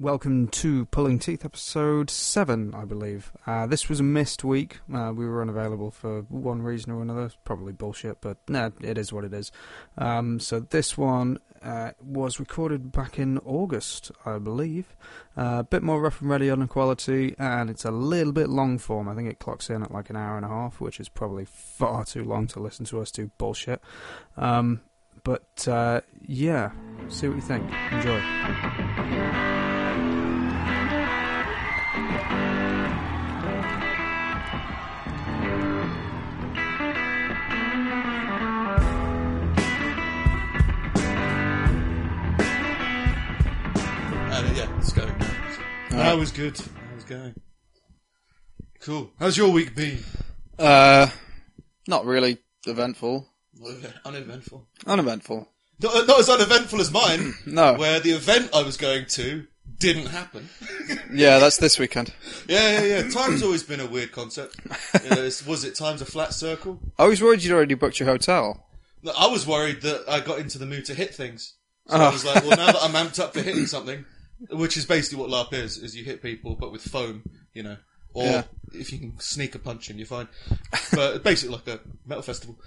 Welcome to Pulling Teeth, episode 7, I believe. Uh, this was a missed week. Uh, we were unavailable for one reason or another. Probably bullshit, but nah, it is what it is. Um, so this one uh, was recorded back in August, I believe. Uh, a bit more rough and ready on the quality, and it's a little bit long form. I think it clocks in at like an hour and a half, which is probably far too long to listen to us do bullshit. Um, but uh, yeah, see what you think. Enjoy. That was good. That was going. Cool. How's your week been? Uh, not really eventful. Uneventful. Uneventful. Not, not as uneventful as mine, No. where the event I was going to didn't happen. Yeah, that's this weekend. yeah, yeah, yeah. Time's always been a weird concept. You know, it's- was it time's a flat circle? I was worried you'd already booked your hotel. No, I was worried that I got into the mood to hit things. So Oh. I was like, well, now that I'm amped up for hitting something, which is basically what LARP is, is you hit people, but with foam, you know. Or Yeah. if you can sneak a punch in, you're fine. But basically like a metal festival.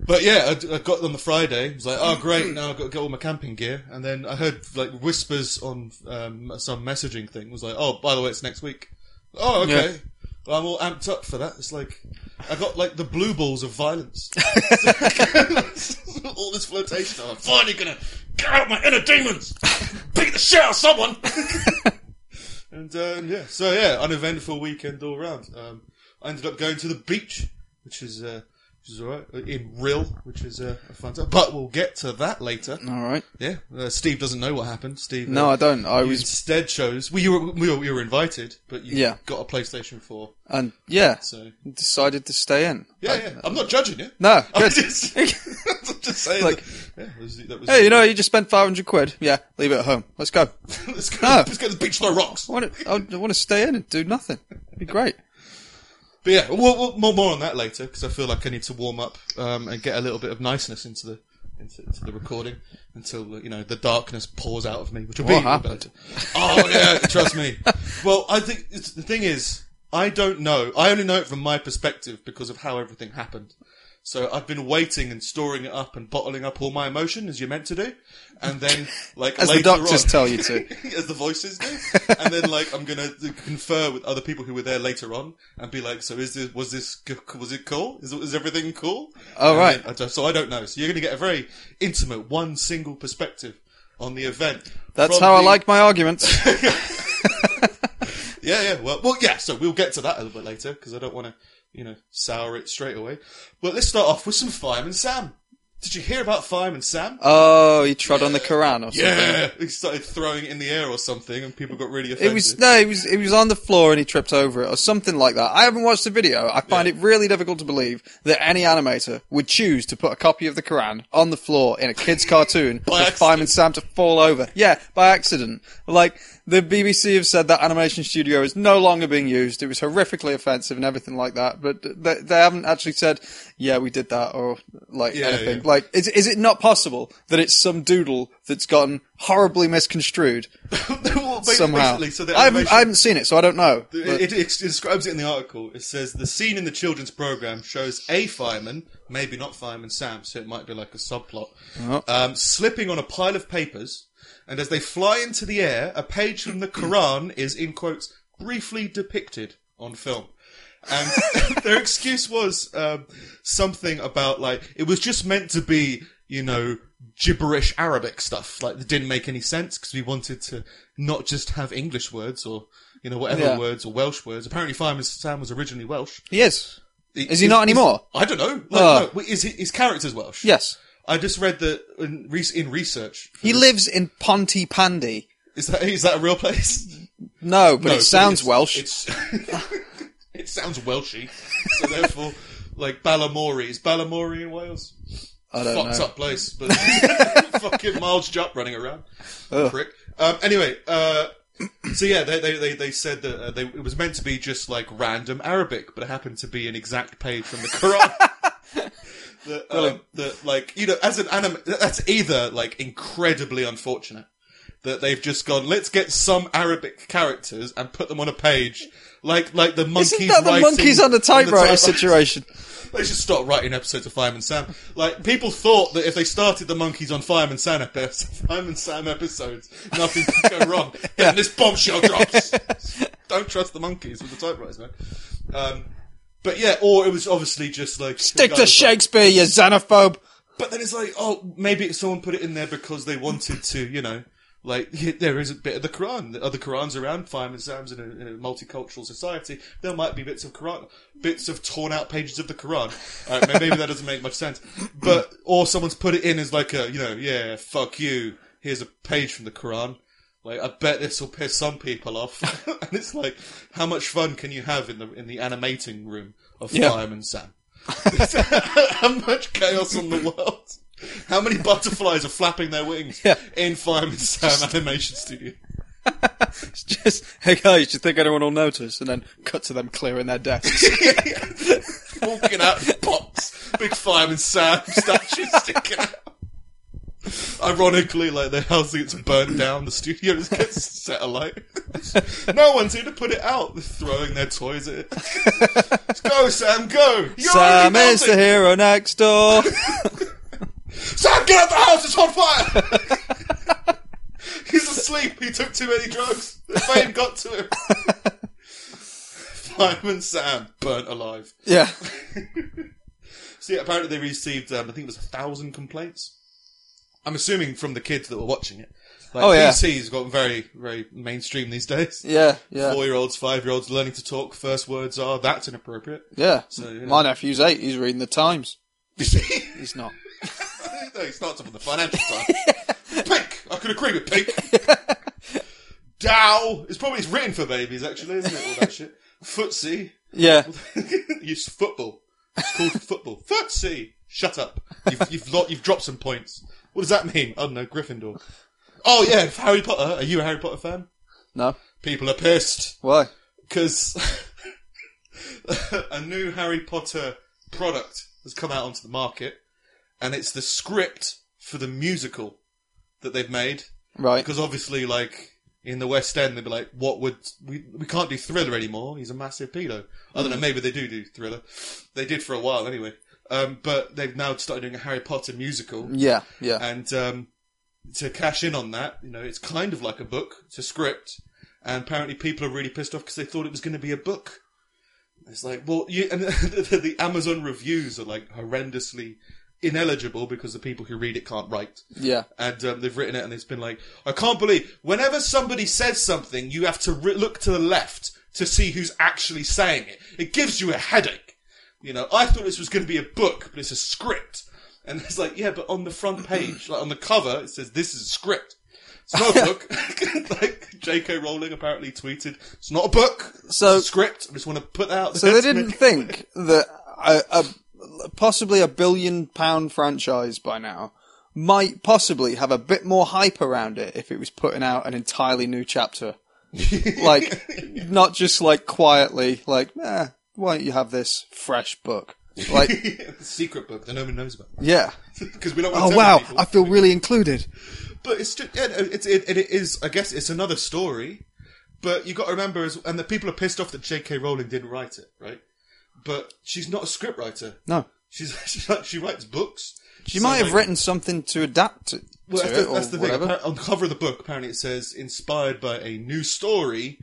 But yeah, I, I got on the Friday. I was like, oh great, now I've got to get all my camping gear. And then I heard like whispers on um, some messaging thing. It was like, oh, by the way, it's next week. Oh, okay. Yeah. Well, I'm all amped up for that. It's like I got like the blue balls of violence. all this flotation. I'm finally gonna get out my inner demons, beat the shit out of someone. and um, yeah, so yeah, uneventful weekend all round. Um, I ended up going to the beach, which is uh, which is alright in Rhyl, which is uh, a fun time. But we'll get to that later. All right. Yeah, uh, Steve doesn't know what happened. Steve, No, uh, I don't. I you was, instead chose. Well, you were we were, we were invited, but you Yeah. got a PlayStation Four. and yeah, So decided to stay in. yeah, I- yeah. I'm not judging you. No, I'm good. just, I'm just saying. Like- that, yeah, that was, that was, Hey, you know, you just spent 500 quid. Yeah, leave it at home. Let's go. let's go. No. Let's go to the beach, throw rocks. I want to, I want to stay in and do nothing. It'd be great. But yeah, we'll, we'll, more more on that later because I feel like I need to warm up um, and get a little bit of niceness into the into, into the recording until you know the darkness pours out of me, which will What be happened? Oh yeah, trust me. Well, I think it's, the thing is, I don't know. I only know it from my perspective because of how everything happened. So I've been waiting and storing it up and bottling up all my emotion as you're meant to do, and then like As the doctors on- tell you to. as the voices do, and then like I'm gonna confer with other people who were there later on and be like, so is this was this was it cool? Is is everything cool? Oh, And right. I just- uh, so I don't know. So you're gonna get a very intimate, one single perspective on the event. That's how I like my arguments. Yeah, yeah. Well, well, yeah. So we'll get to that a little bit later because I don't want to, you know, sour it straight away. But let's start off with some Fireman Sam. Did you hear about Fireman Sam? Oh, he trod on the Quran or something. yeah, he started throwing it in the air or something, and people got really offended. It was no, he was he was on the floor and he tripped over it or something like that. I haven't watched the video. I find Yeah. it really difficult to believe that any animator would choose to put a copy of the Quran on the floor in a kid's cartoon for. Fireman Sam to fall over. Yeah, by accident. Like the BBC have said that animation studio is no longer being used. It was horrifically offensive and everything like that. But they, they haven't actually said, yeah, we did that or like Yeah, anything. yeah. Like, is is it not possible that it's some doodle that's gotten horribly misconstrued? Well, somehow. so the I, haven't, I haven't seen it, so I don't know. It, it, it describes it in the article. It says the scene in the children's program shows a fireman, maybe not Fireman Sam, so it might be like a subplot, Oh. um, slipping on a pile of papers, and as they fly into the air, a page from the Quran is in quotes briefly depicted on film. And their excuse was um, something about like it was just meant to be, you know, gibberish Arabic stuff. Like it didn't make any sense because we wanted to not just have English words or you know whatever Yeah. words or Welsh words. Apparently, Fireman Sam was originally Welsh. he is. Is he not anymore? I don't know. Like, Oh. no, wait, is he, his character's Welsh? Yes. I just read that in, re- in research. He lives in Pontypandy. Is that is that a real place? No, but No, it sounds it's- Welsh. It's, it sounds Welshy. So therefore, like Balamory is Balamory in Wales. I don't Fucked know. up place, but fucking Miles Jupp running around. Ugh. Prick. Um, anyway, uh, so yeah, they they they, they said that uh, they, it was meant to be just like random Arabic, but it happened to be an exact page from the Quran. that, um, that like you know, as an anime, that's either like incredibly unfortunate that they've just gone. Let's get some Arabic characters and put them on a page, like like the monkeys. Isn't that the monkeys on the typewriter typewriter. situation? They should stop writing episodes of Fireman Sam. Like people thought that if they started the monkeys on Fireman Sam episodes, Fireman Sam episodes, nothing could go wrong. Then this bombshell drops. Don't trust the monkeys with the typewriters, man. Um, but yeah, or it was obviously just like Stick to guys like- Shakespeare, you xenophobe. But then it's like, oh, maybe someone put it in there because they wanted to, you know, like there is a bit of the Quran. The other Qurans around Fireman Sam's in a, in a multicultural society. There might be bits of Quran, bits of torn out pages of the Quran. Uh, maybe that doesn't make much sense. But or someone's put it in as like a, you know, yeah, fuck you. Here's a page from the Quran. Like I bet this will piss some people off. and it's like, how much fun can you have in the in the animating room of Yeah. Fireman Sam? How much chaos on the world? How many butterflies are flapping their wings Yeah. in Fireman Sam Animation Studio? It's just, hey guys, do you think anyone will notice? And then cut to them clearing their desks. Walking out pops, big Fireman Sam statue sticking out. Ironically, like the house gets burnt down, the studio just gets set alight. no one's here to put it out. They're throwing their toys at it. Let's go, Sam, go! You're Sam is the hero next door. Sam, get out the house! It's on fire! He's asleep. He took too many drugs. The fame got to him. Fireman Sam burnt alive. yeah. See, apparently they received, um, I think it was a thousand complaints. I'm assuming from the kids that were watching it. Like, Oh, yeah. PC's got very, very mainstream these days. Yeah, yeah. Four-year-olds, five-year-olds learning to talk. First words are, that's inappropriate. Yeah. So. My nephew's eight, he's reading the Times. He's not. no, he starts off in the Financial Times. Pink! I could agree with Pink. Dow! It's probably it's written for babies, actually, isn't it? All that shit. Footsie. Yeah. Use football. It's called football. Footsie! Shut up. You've, you've, lo- you've dropped some points. What does that mean? Oh, I don't know, Gryffindor. Oh yeah, Harry Potter. Are you a Harry Potter fan? No. People are pissed Why? because a new Harry Potter product has come out onto the market, and it's the script for the musical that they've made. Right. Because obviously, like in the West End, they'd be like, "What would we? We can't do Thriller anymore. He's a massive pedo." I don't know. Mm. Maybe they do do Thriller. They did for a while anyway. Um, but they've now started doing a Harry Potter musical, Yeah, yeah. and um, to cash in on that, you know, it's kind of like a book. It's a script, and apparently people are really pissed off because they thought it was going to be a book. It's like, well, you, and the, the Amazon reviews are like horrendously ineligible because the people who read it can't write. Yeah. And um, they've written it, and it's been like, I can't believe whenever somebody says something, you have to re- look to the left to see who's actually saying it. It gives you a headache. You know, I thought this was going to be a book, but it's a script. And it's like, yeah, but on the front page, like on the cover, it says this is a script. It's not a book. like J.K. Rowling apparently tweeted, "It's not a book. So- it's a script. I just want to put that out." So they didn't think that a, a possibly a billion pound franchise by now might possibly have a bit more hype around it if it was putting out an entirely new chapter. like, not just like quietly, like, why don't you have this fresh book? Like, the secret book that nobody knows about yeah. because we don't. Want Oh wow, people. I feel really included. But it's just, yeah, it's, it, it is, I guess it's another story. But you got to remember, as, and the people are pissed off that J.K. Rowling didn't write it, right? But she's not a scriptwriter. No. She's, like, she writes books. She So, might have like- written something to adapt to, Well, to that's it the, or that's the thing. On the cover of the book, apparently it says inspired by a new story,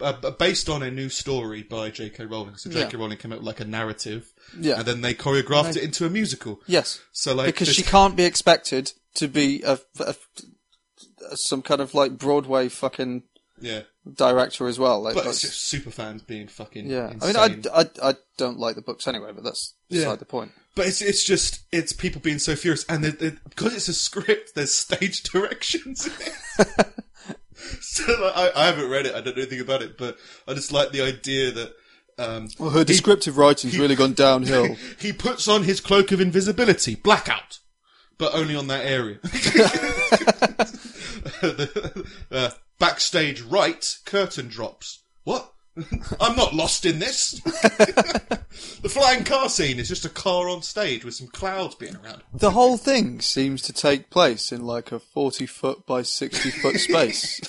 uh, based on a new story by J.K. Rowling. So J.K. Yeah. Rowling came up with like a narrative, Yeah. and then they choreographed it into a musical. Yes. So like because she can't be expected to be a, a- a- some kind of like Broadway fucking yeah. director as well. Like, But it's just super fans being fucking yeah. insane. I mean, I, I, I don't like the books anyway, but that's beside Yeah. the point. But it's it's just it's people being so furious, and they they because it's a script. There's stage directions. So like, I, I haven't read it. I don't know anything about it, but I just like the idea that um, Well, her descriptive writing's really gone downhill. he puts on his cloak of invisibility, blackout, but only on that area. The- uh, backstage right, curtain drops. What? I'm not lost in this. the flying car scene is just a car on stage with some clouds being around. The whole thing seems to take place in like a 40 foot by 60 foot space.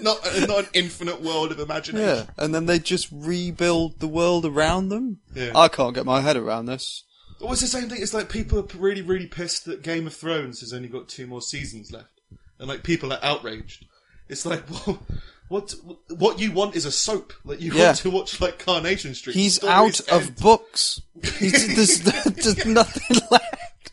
Not, uh, not an infinite world of imagination. yeah. And then they just rebuild the world around them. Yeah. I can't get my head around this. Well, it's the same thing. It's like people are really, really pissed that Game of Thrones has only got two more seasons left, and like people are outraged. It's like, well, what what you want is a soap. Like you Yeah. want to watch like Coronation Street. He's Stories out of books. There's, there's nothing left.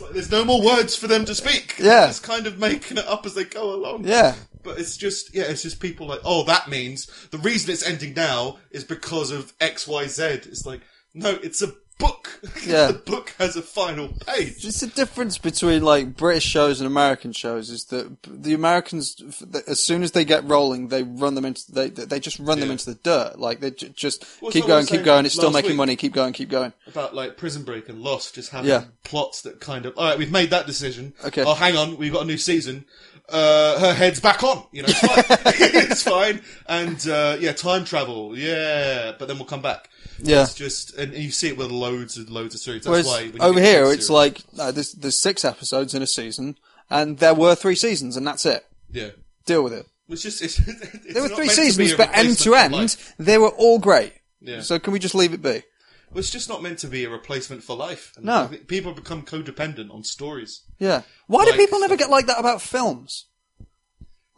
Like there's no more words for them to speak. Yeah. Just kind of making it up as they go along. Yeah. But it's just, yeah, it's just people like, oh, that means the reason it's ending now is because of X, Y, Z. It's like, no, it's a book. Yeah. the book has a final page. It's the difference between like British shows and American shows is that the Americans, as soon as they get rolling, they run them into they they just run them into the dirt. Like they j- just Well, keep not what I going, keep going. It's still making money. Keep going, keep going. About like Prison Break and Lost just having Yeah. plots that kind of, alright, we've made that decision. Okay. Oh, hang on, we've got a new season. Uh, her head's back on. You know, it's fine. it's fine. And, uh, yeah, time travel. Yeah. But then we'll come back. Yeah. It's just, and you see it with loads and loads of series. That's Whereas why over here, it's series- like there's there's six episodes in a season, and there were three seasons, and that's it. yeah. Deal with it. It's just, it's, it's There were three meant to be seasons, but end to end, they were all great. Yeah. So can we just leave it be? Well, it's just not meant to be a replacement for life. And No. I think People become codependent on stories. Yeah. Why do Like people never stuff. get like that about films?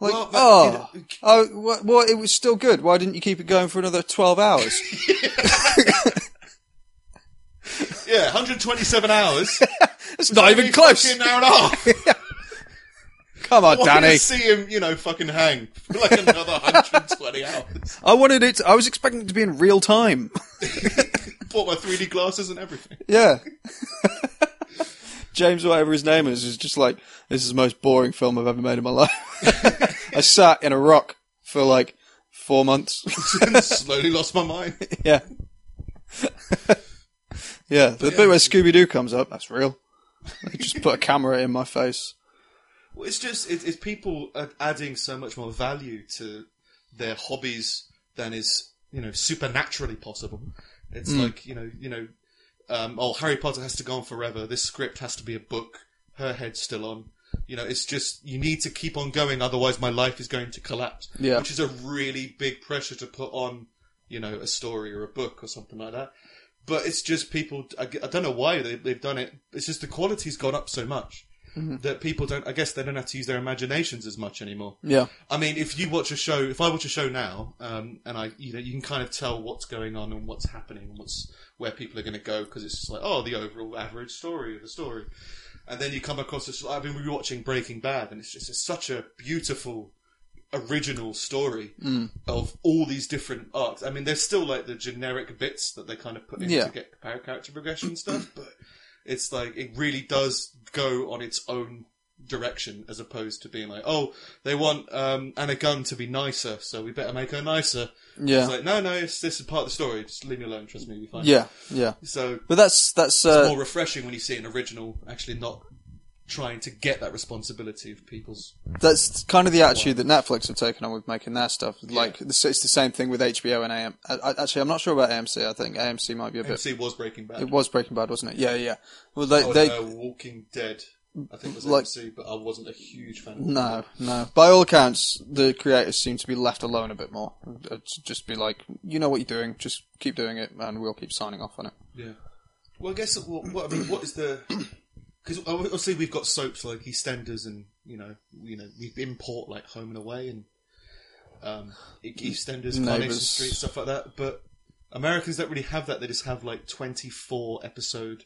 Like, Well, that- oh, you know- oh, well, well, it was still good. Why didn't you keep it going for another twelve hours? Yeah, 127 hours. it's not even close. An hour and a half. Come on, I Danny. to see him, you know, fucking hang for like another 120 hours. I wanted it. I was expecting it to be in real time. Bought my 3D glasses and everything. yeah. James, whatever his name is, is just like this is the most boring film I've ever made in my life. I sat in a rock for like four months. slowly lost my mind. yeah. yeah, the bit where Scooby Doo comes up, that's real. They just put a camera in my face. Well, it's just it, it's people are adding so much more value to their hobbies than is you know supernaturally possible. It's like you know you know um, oh Harry Potter has to go on forever. This script has to be a book. Her head's still on. You know, it's just you need to keep on going, otherwise my life is going to collapse. Yeah. which is a really big pressure to put on you know a story or a book or something like that. But it's just people. I, I don't know why they, they've done it. It's just the quality's gone up so much that people don't. I guess they don't have to use their imaginations as much anymore. Yeah. I mean, if you watch a show, if I watch a show now, um, and I, you know, you can kind of tell what's going on and what's happening and what's where people are going to go because it's just like, oh, the overall average story of the story, and then you come across this. I've been rewatching Breaking Bad, and it's just it's such a beautiful, original story of all these different arcs. I mean, there's still like the generic bits that they kind of put in Yeah. to get character progression stuff, but it's like it really does go on its own direction as opposed to being like, oh, they want um, Anna Gunn to be nicer, so we better make her nicer. Yeah. It's like, no, no, it's, this is part of the story. Just leave me alone. Trust me, you'll be fine. Yeah. Yeah. So But that's that's it's uh, more refreshing when you see an original actually not trying to get that responsibility of people's. that's kind of the attitude that Netflix have taken on with making their stuff. Like it's, it's the same thing with HBO and AM. I, I, actually, I'm not sure about AMC. I think AMC might be a bit. MC was Breaking Bad. It was Breaking Bad, wasn't it? Yeah, yeah. Well, they, Oh, they uh, Walking Dead. I think was Like- MC, but I wasn't a huge fan. of no, no. By all accounts, the creators seem to be left alone a bit more. Uh, to just be like, you know what you're doing, just keep doing it, and we'll keep signing off on it. Yeah. Well, I guess what, what I mean, what is the? Because obviously we've got soaps like EastEnders, and you know, you know, we import like Home and Away and um, EastEnders, Coronation Street, stuff like that. But Americans don't really have that. They just have like twenty-four episode.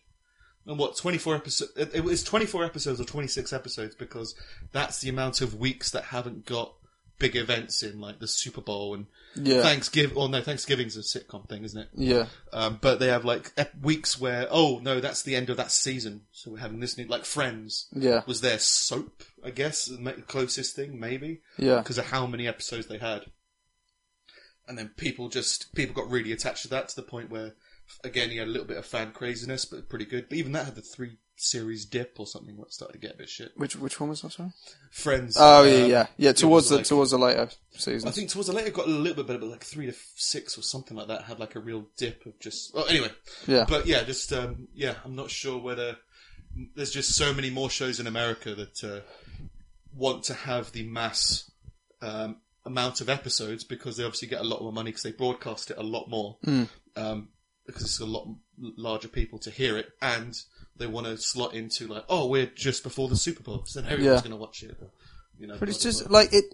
And what twenty four episodes? It, it was twenty four episodes or twenty six episodes because that's the amount of weeks that haven't got big events in, like the Super Bowl and Yeah. Thanksgiving. Or no, Thanksgiving's a sitcom thing, isn't it? Yeah, Um, but they have like ep- weeks where, oh no, that's the end of that season, so we're having this new, like Friends yeah, was their soap, I guess, the closest thing, maybe, yeah. because of how many episodes they had. And then people just, people got really attached to that to the point where, again, you had a little bit of fan craziness, but pretty good. But even that had the three series dip or something what started to get a bit shit. Which which one was that? Sorry. Friends. Oh yeah, um, yeah, yeah. it Towards the like- towards the later seasons. I think towards the later got a little bit better, but like three to six or something like that had like a real dip of just. Well, anyway, yeah, but yeah, just um, yeah, I'm not sure whether there's just so many more shows in America that uh, want to have the mass um, amount of episodes because they obviously get a lot more money because they broadcast it a lot more um, because it's a lot larger people to hear it and they want to slot into like oh we're just before the Super Bowl so then everyone's Yeah. going to watch it. Or, you know, but it's blah, blah, just blah. like it.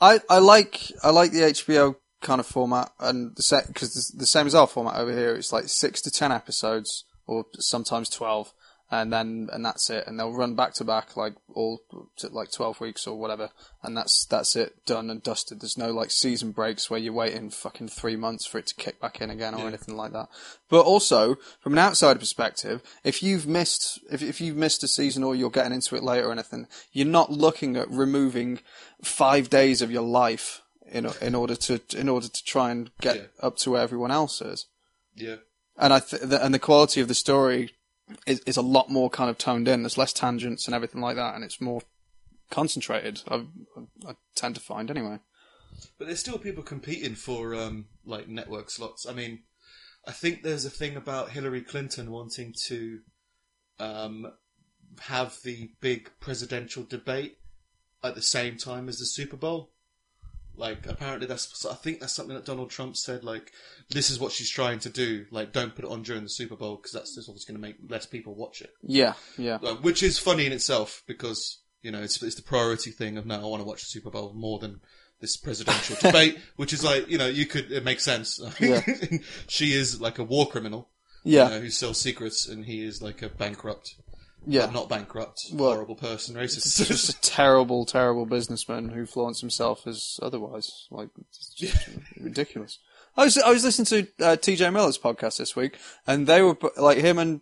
I I like I like the HBO kind of format and the set because the, the same as our format over here. It's like six to ten episodes or sometimes twelve. And then, and that's it. And they'll run back to back, like all to like twelve weeks or whatever. And that's that's it, done and dusted. There's no like season breaks where you're waiting fucking three months for it to kick back in again or anything like that. But also, from an outside perspective, if you've missed if if you've missed a season or you're getting into it later or anything, you're not looking at removing five days of your life in in order to in order to try and get Yeah. up to where everyone else is. yeah. And I th- the, and the quality of the story is, is a lot more kind of toned in. There's less tangents and everything like that, and it's more concentrated. I, I tend to find anyway. But there's still people competing for um, like network slots. I mean, I think there's a thing about Hillary Clinton wanting to um, have the big presidential debate at the same time as the Super Bowl. Like, apparently that's. I think that's something that Donald Trump said. Like, this is what she's trying to do. Like, don't put it on during the Super Bowl because that's just obviously going to make less people watch it. Yeah, yeah, Uh, which is funny in itself because you know it's it's the priority thing of now I want to watch the Super Bowl more than this presidential debate, which is like you know you could it makes sense. Yeah. she is like a war criminal, yeah, you know, who sells secrets, and he is like a bankrupt, yeah. but not bankrupt, Well, horrible person, racist. Just a terrible, terrible businessman who flaunts himself as otherwise. Like, just ridiculous. I was I was listening to uh, T.J. Miller's podcast this week, and they were like him and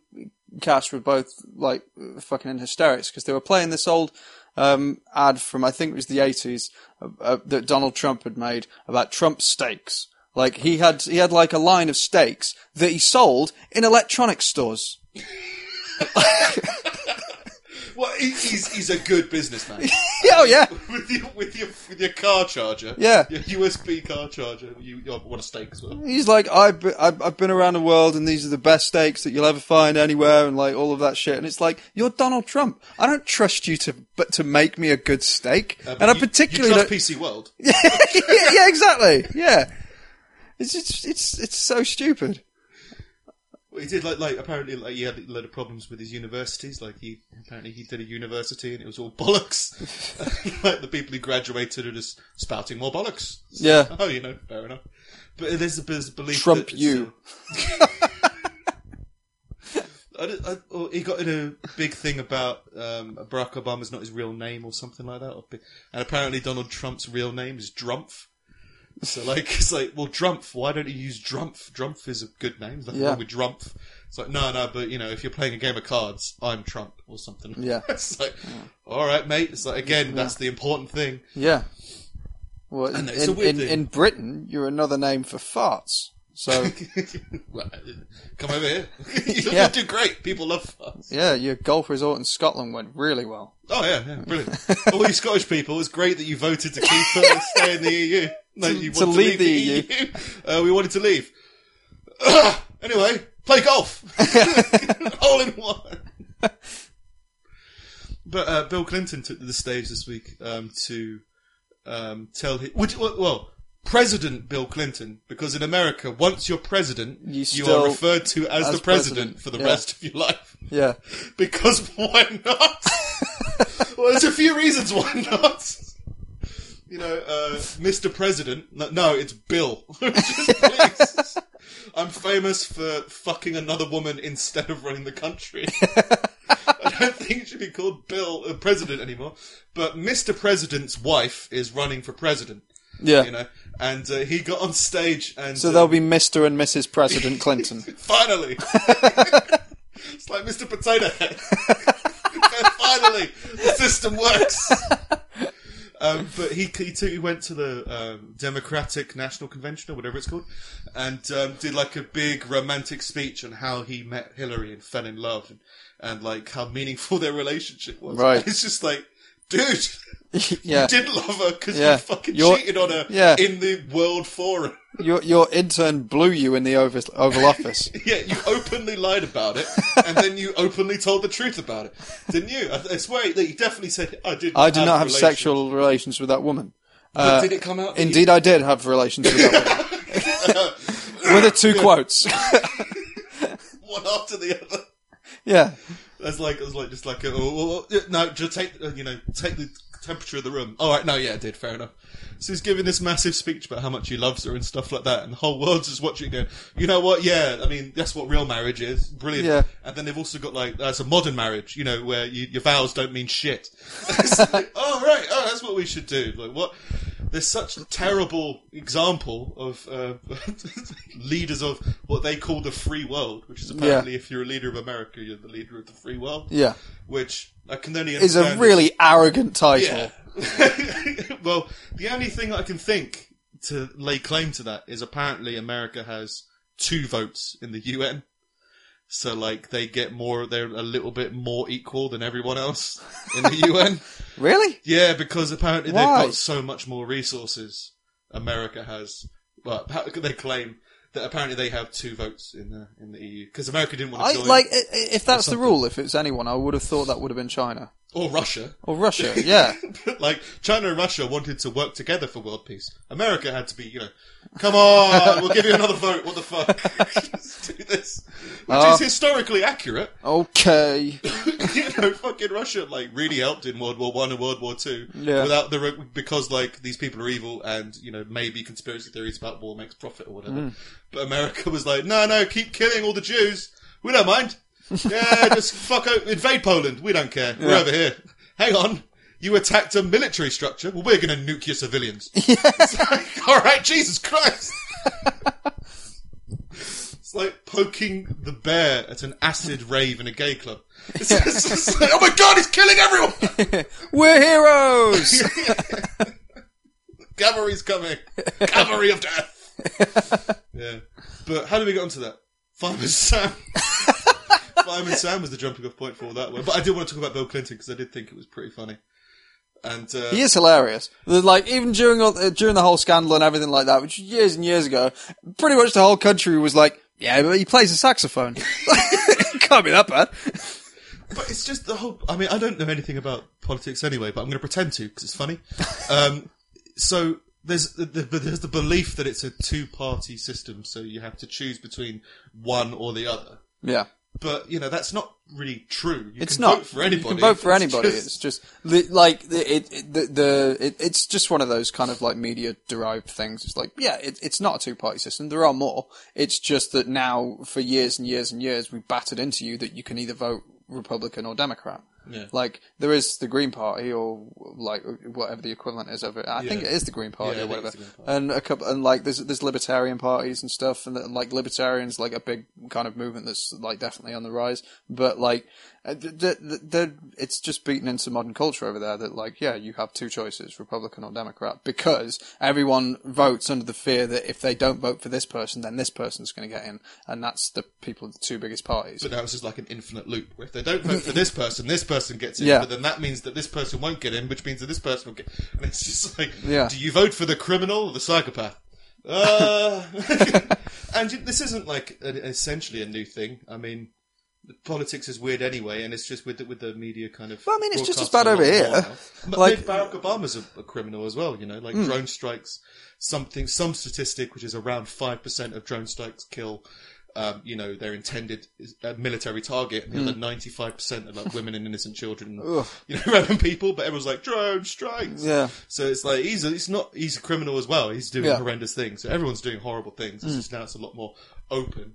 Cash were both like fucking in hysterics because they were playing this old um, ad from I think it was the eighties uh, uh, that Donald Trump had made about Trump steaks. Like he had he had like a line of steaks that he sold in electronic stores. well, he, he's he's a good businessman. Yeah, oh yeah. with your with your with your car charger, Yeah. your USB car charger. You, you want a steak as well? He's like, I've been, I've, been around the world, and these are the best steaks that you'll ever find anywhere, and like all of that shit. And it's like, you're Donald Trump. I don't trust you to, but to make me a good steak. Uh, and I particularly, you trust PC World. yeah, yeah, exactly, yeah. It's it's it's it's so stupid. Well, he did like like apparently like he had a lot of problems with his universities. Like he apparently he did a university and it was all bollocks. like the people who graduated are just spouting more bollocks. Yeah. Oh, you know, fair enough. But there's a, there's a belief Trump that, you. I, I, he got in a big thing about um, Barack Obama's not his real name or something like that. And apparently Donald Trump's real name is Drumpf. So like it's like, well, Drumpf. Why don't you use Drumpf? Drumpf is a good name. There's nothing Yeah. wrong with Drumpf. It's like no, no, but you know, if you're playing a game of cards, I'm Trump or something. Yeah. it's like, all right, mate. It's like again, that's the important thing. Yeah. Well, in, in, weird in, thing. in Britain, you're another name for farts. So Well, Come over here. you Yeah. do great. People love us. yeah, your golf resort in Scotland went really well. Oh yeah, yeah, brilliant. All you Scottish people, it's great that you voted to keep uh, stay in the EU. No, you to want leave to leave the the EU. Uh, we wanted to leave. anyway, play golf. All in one. But uh, Bill Clinton took to the stage this week um, to um, tell his, which, well, President Bill Clinton, because in America, once you're president, you, you are referred to as, as the president, president, for the yeah. rest of your life. Yeah. Because why not? well, there's a few reasons why not. You know, uh, Mr. President. No, no, it's Bill. Just. I'm famous for fucking another woman instead of running the country. I don't think it should be called Bill uh, President anymore. But Mr. President's wife is running for president. Yeah. You know, and uh, he got on stage and So uh, there'll be Mr. and Mrs. President Clinton. Finally! it's like Mr. Potato Head. Finally! The system works! Um, but he he, took, he went to the um, Democratic National Convention or whatever it's called, and um, did like a big romantic speech on how he met Hillary and fell in love, and, and like how meaningful their relationship was. Right. It's just like, dude, yeah. you didn't love her because Yeah. you fucking cheated on her yeah. in the World Forum. Your your intern blew you in the Oval, Oval Office. Yeah, you openly lied about it, and then you openly told the truth about it, didn't you? I, I swear that you definitely said I did. I did not have relations." sexual relations with that woman. But uh, did it come out? that you- Indeed, I did have relations with that woman. with the two quotes. one after the other. yeah. That's like, it's like just like, a, oh, oh, oh, no, just take, uh, you know, take the temperature of the room. All right, no, yeah, I did, fair enough. So he's giving this massive speech about how much he loves her and stuff like that, and the whole world's just watching, going, you know what? Yeah, I mean, that's what real marriage is, brilliant. Yeah. And then they've also got like, that's a modern marriage, you know, where you, your vows don't mean shit. It's like, oh right, oh, that's what we should do. Like what? There's such a terrible example of uh, leaders of what they call the free world, which is apparently if you're a leader of America, you're the leader of the free world Yeah. which I can only Is a really arrogant title. yeah. well, the only thing I can think to lay claim to that is apparently America has two votes in the UN. So like they get more, they're a little bit more equal than everyone else in the UN. Really? Yeah, because apparently Why? they've got so much more resources. America has, well, they claim that apparently they have two votes in the in the EU because America didn't want to I join, like if that's the rule. If it's anyone, I would have thought that would have been China or Russia. or Russia. Yeah. like China and Russia wanted to work together for world peace. America had to be, you know, come on, we'll give you another vote. What the fuck? Let's do this, which Uh, is historically accurate. Okay. you know, fucking Russia like really helped in World War One and World War Two. Yeah. Without the because like these people are evil and you know maybe conspiracy theories about war makes profit or whatever. Mm. But America was like, no, no, keep killing all the Jews. We don't mind. Yeah, just fuck o- invade Poland. We don't care. We're over here. Hang on. You attacked a military structure. Well, we're going to nuke your civilians. It's like, all right, Jesus Christ. It's like poking the bear at an acid rave in a gay club. It's, it's like, oh my god, he's killing everyone! We're heroes. Cavalry's coming. Cavalry of death. yeah. But how do we get onto that? Fireman Sam. Fireman Sam was the jumping off point for that one. But I did want to talk about Bill Clinton because I did think it was pretty funny. And uh, He is hilarious. The- Like even during all, uh, during the whole scandal and everything like that, which was years and years ago, pretty much the whole country was like, "Yeah, but he plays a saxophone. Can't be that bad." But it's just the whole. I mean, I don't know anything about politics anyway, but I'm going to pretend to because it's funny. Um, so there's the, the, there's the belief that it's a two-party system, so you have to choose between one or the other. Yeah, But you know that's not really true. You it's can not vote for anybody. You can vote for It's anybody. just- It's just like the, it, it, the, the it, it's just one of those kind of like media derived things. It's like yeah, it, it's not a two party system. There are more. It's just that now for years and years and years we've battered into you that you can either vote Republican or Democrat. Yeah. Like there is the Green Party or like whatever the equivalent is of it. I think it is the Green Party Yeah, or whatever. it's the Green Party. And a couple and like there's there's libertarian parties and stuff and, and like libertarians like a big kind of movement that's like definitely on the rise. But like uh, th- th- th- it's just beaten into modern culture over there that like yeah you have two choices Republican or Democrat because everyone votes under the fear that if they don't vote for this person then this person's going to get in and that's the people of the two biggest parties. But now it's just like an infinite loop. If they don't vote for this person, this person gets in. Yeah. But then that means that this person won't get in, which means that this person will get. And it's just like, Yeah. do you vote for the criminal or the psychopath? Uh, and this isn't like essentially a new thing. I mean, politics is weird anyway, and it's just with the, with the media kind of. Well, I mean, it's just as bad over here. But Like- Barack Obama's a, a criminal as well. You know, like drone strikes, something, some statistic which is around five percent of drone strikes kill. Um, you know, their intended uh, military target, and the other ninety-five percent are like women and innocent children, and, you know, random people. But everyone's like drone strikes. Yeah. So it's like he's a, he's not he's a criminal as well. He's doing Yeah. horrendous things. So everyone's doing horrible things. It's just now it's a lot more open.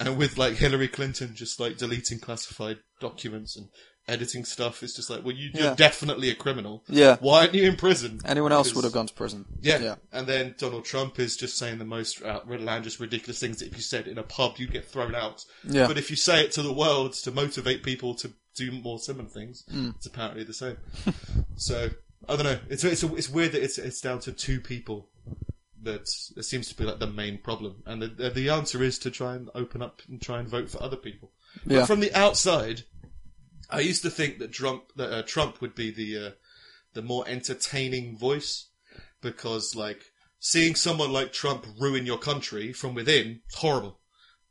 And with like Hillary Clinton just like deleting classified documents and editing stuff, it's just like, well, you, you're Yeah. definitely a criminal. Yeah. Why aren't you in prison? Anyone else Because- would have gone to prison. Yeah. Yeah. And then Donald Trump is just saying the most outlandish, ridiculous things that if you said in a pub, you'd get thrown out. Yeah. But if you say it to the world to motivate people to do more similar things, Hmm. it's apparently the same. so I don't know. It's it's it's weird that it's it's down to two people. That it seems to be like the main problem, and the the answer is to try and open up and try and vote for other people. Yeah. But from the outside, I used to think that Trump that uh, Trump would be the uh, the more entertaining voice because like seeing someone like Trump ruin your country from within horrible,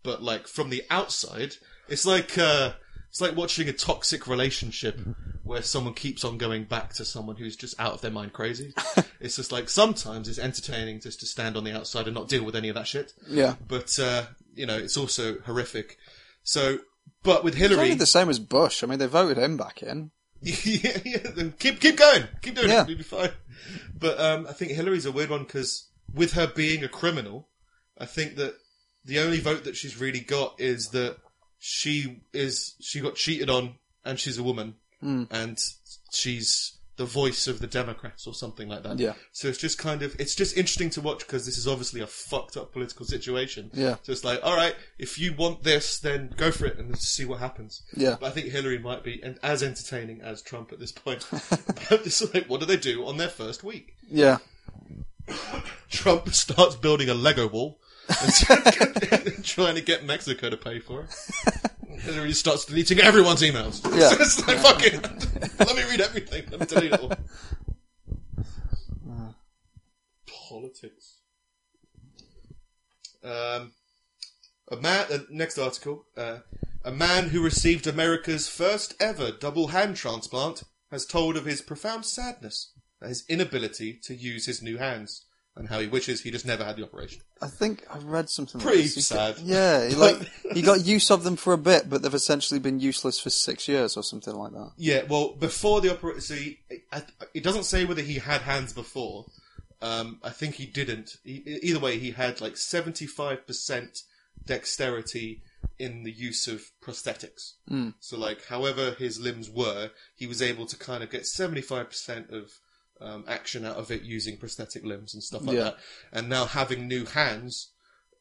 but like from the outside, it's like uh, it's like watching a toxic relationship where someone keeps on going back to someone who's just out of their mind crazy. it's just like sometimes it's entertaining just to stand on the outside and not deal with any of that shit. Yeah. But uh, you know, it's also horrific. So, but with It's only Hillary, the same as Bush. I mean, they voted him back in. yeah, yeah, keep keep going, keep doing Yeah. it, you'll be fine. But um, I think Hillary's a weird one because with her being a criminal, I think that the only vote that she's really got is that she is she got cheated on and she's a woman Hmm. and she's the voice of the Democrats or something like that. Yeah. So it's just kind of it's just interesting to watch because this is obviously a fucked up political situation. Yeah. So it's like, all right, if you want this, then go for it and see what happens. Yeah. But I think Hillary might be and as entertaining as Trump at this point. but it's like, what do they do on their first week? Yeah. Trump starts building a Lego wall trying to get Mexico to pay for it. Hillary starts deleting everyone's emails. Yeah. So it's like, fucking, let me read everything. Let me delete it all. Politics. Um, a man. Uh, next article. Uh, a man who received America's first ever double hand transplant has told of his profound sadness at his inability to use his new hands and how he wishes he just never had the operation. I think I've read something. Pretty like. Sad. yeah, he, like he got use of them for a bit, but they've essentially been useless for six years or something like that. Yeah, well, before the operation, see, it, it doesn't say whether he had hands before. Um, I think he didn't. He, either way, he had like seventy-five percent dexterity in the use of prosthetics. Mm. So, like, however his limbs were, he was able to kind of get seventy-five percent of um, action out of it using prosthetic limbs and stuff like Yeah. that. And now having new hands,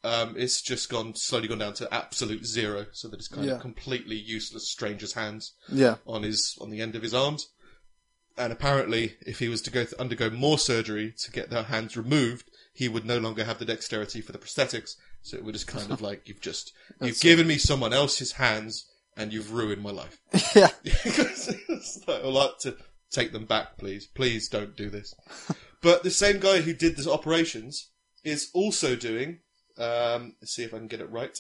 um, it's just gone slowly gone down to absolute zero. So that it's kind Yeah. of completely useless, stranger's hands Yeah, on his on the end of his arms. And apparently, if he was to go th- undergo more surgery to get their hands removed, he would no longer have the dexterity for the prosthetics. So it would just kind of like you've just you've given me someone else's hands and you've ruined my life. yeah, because It's like, I'd like to take them back, please. Please don't do this. But the same guy who did the operations is also doing. Um, let's see if I can get it right.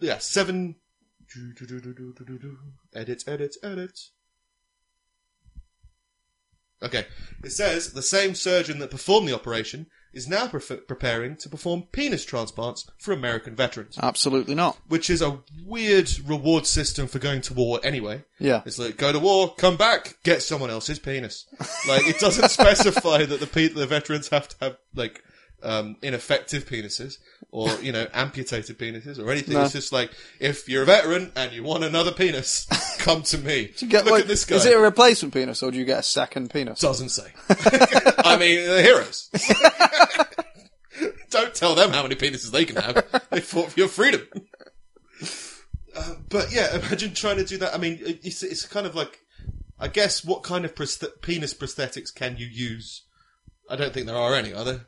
Yeah, seven. Edit, edit, edit. Okay, it says the same surgeon that performed the operation is now pre- preparing to perform penis transplants for American veterans absolutely not. which is a weird reward system for going to war anyway. Yeah, It's like go to war, come back, get someone else's penis. Like it doesn't specify that the pe- the veterans have to have like um, ineffective penises or you know amputated penises or anything. No. It's just like if you're a veteran and you want another penis, come to me. get Look like, at this guy. is it a replacement penis or do you get a second penis? Doesn't say. I mean, they're heroes. Don't tell them how many penises they can have. They fought for your freedom. Uh, but yeah, imagine trying to do that. I mean, it's, it's kind of like, I guess, what kind of prosthet- penis prosthetics can you use? I don't think there are any, are there?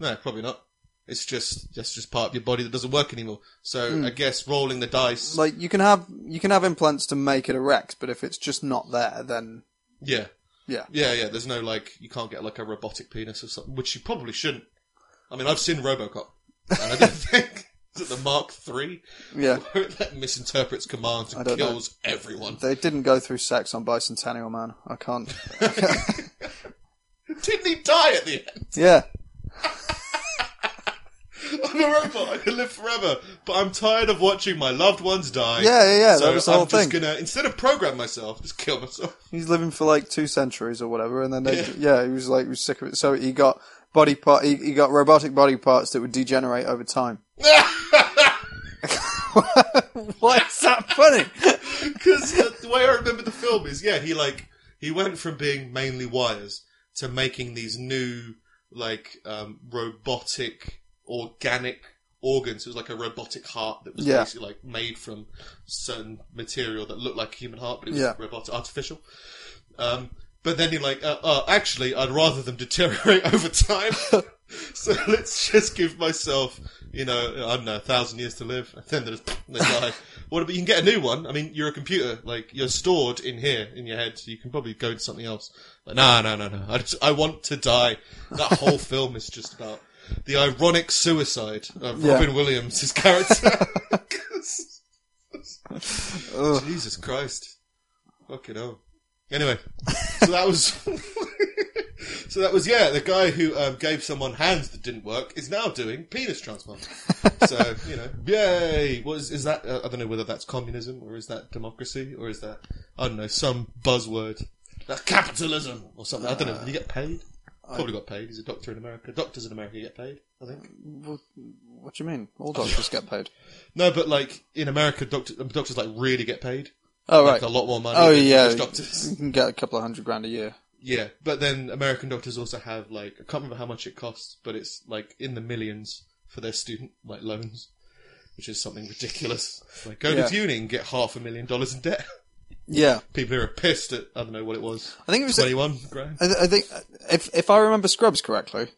No, probably not. It's just that's just part of your body that doesn't work anymore. So hmm. I guess rolling the dice. Like you can have you can have implants to make it erect, but if it's just not there, then yeah, yeah, Yeah, yeah. There's no like you can't get like a robotic penis or something, which you probably shouldn't. I mean, I've seen RoboCop, and I don't think is it the Mark Three yeah. where it like, misinterprets commands I and don't know. kills everyone. They didn't go through sex on Bicentennial Man. I can't. Didn't he die at the end? yeah, I'm a robot. I can live forever, but I'm tired of watching my loved ones die. Yeah, yeah, yeah, So that was the I'm whole just gonna instead of program myself, just kill myself. he's living for like two centuries or whatever, and then they, Yeah. yeah. he was like he was sick of it. So he got body part. He, he got robotic body parts that would degenerate over time. Why is that funny? Because the way I remember the film is, yeah, he like he went from being mainly wires to making these new like um, robotic organic organs. It was like a robotic heart that was Yeah. basically like made from certain material that looked like a human heart, but it was Yeah. robotic, artificial. Um, but then you're like, uh, uh, actually, I'd rather them deteriorate over time. so let's just give myself, you know, I don't know, a thousand years to live, and then there's, they die. What about you can get a new one? I mean, you're a computer, like you're stored in here in your head, so you can probably go to something else. But no, no, no, no. I, just, I want to die. That whole film is just about the ironic suicide of Yeah. Robin Williams' his character. Jesus Christ. Fucking hell. Anyway, so that was. so that was, yeah, the guy who um, gave someone hands that didn't work is now doing penis transplants. so, you know, yay! What is, is that? Uh, I don't know whether that's communism or is that democracy or is that, I don't know, some buzzword. That's capitalism or something. I don't know. Did he get paid? Probably got paid. He's a doctor in America. Doctors in America get paid, I think. What, what do you mean? All doctors get paid. No, but like in America, doctor, doctors like really get paid. Oh Like right. a lot more money Oh than yeah. English doctors. You can get a couple of hundred grand a year. Yeah, but then American doctors also have like I can't remember how much it costs, but it's like in the millions for their student like loans, which is something ridiculous. Like go Yeah. to uni and get half a million dollars in debt. Yeah. People here are pissed at I don't know what it was. I think it was. Twenty one grand. I, th- I think if if I remember Scrubs correctly,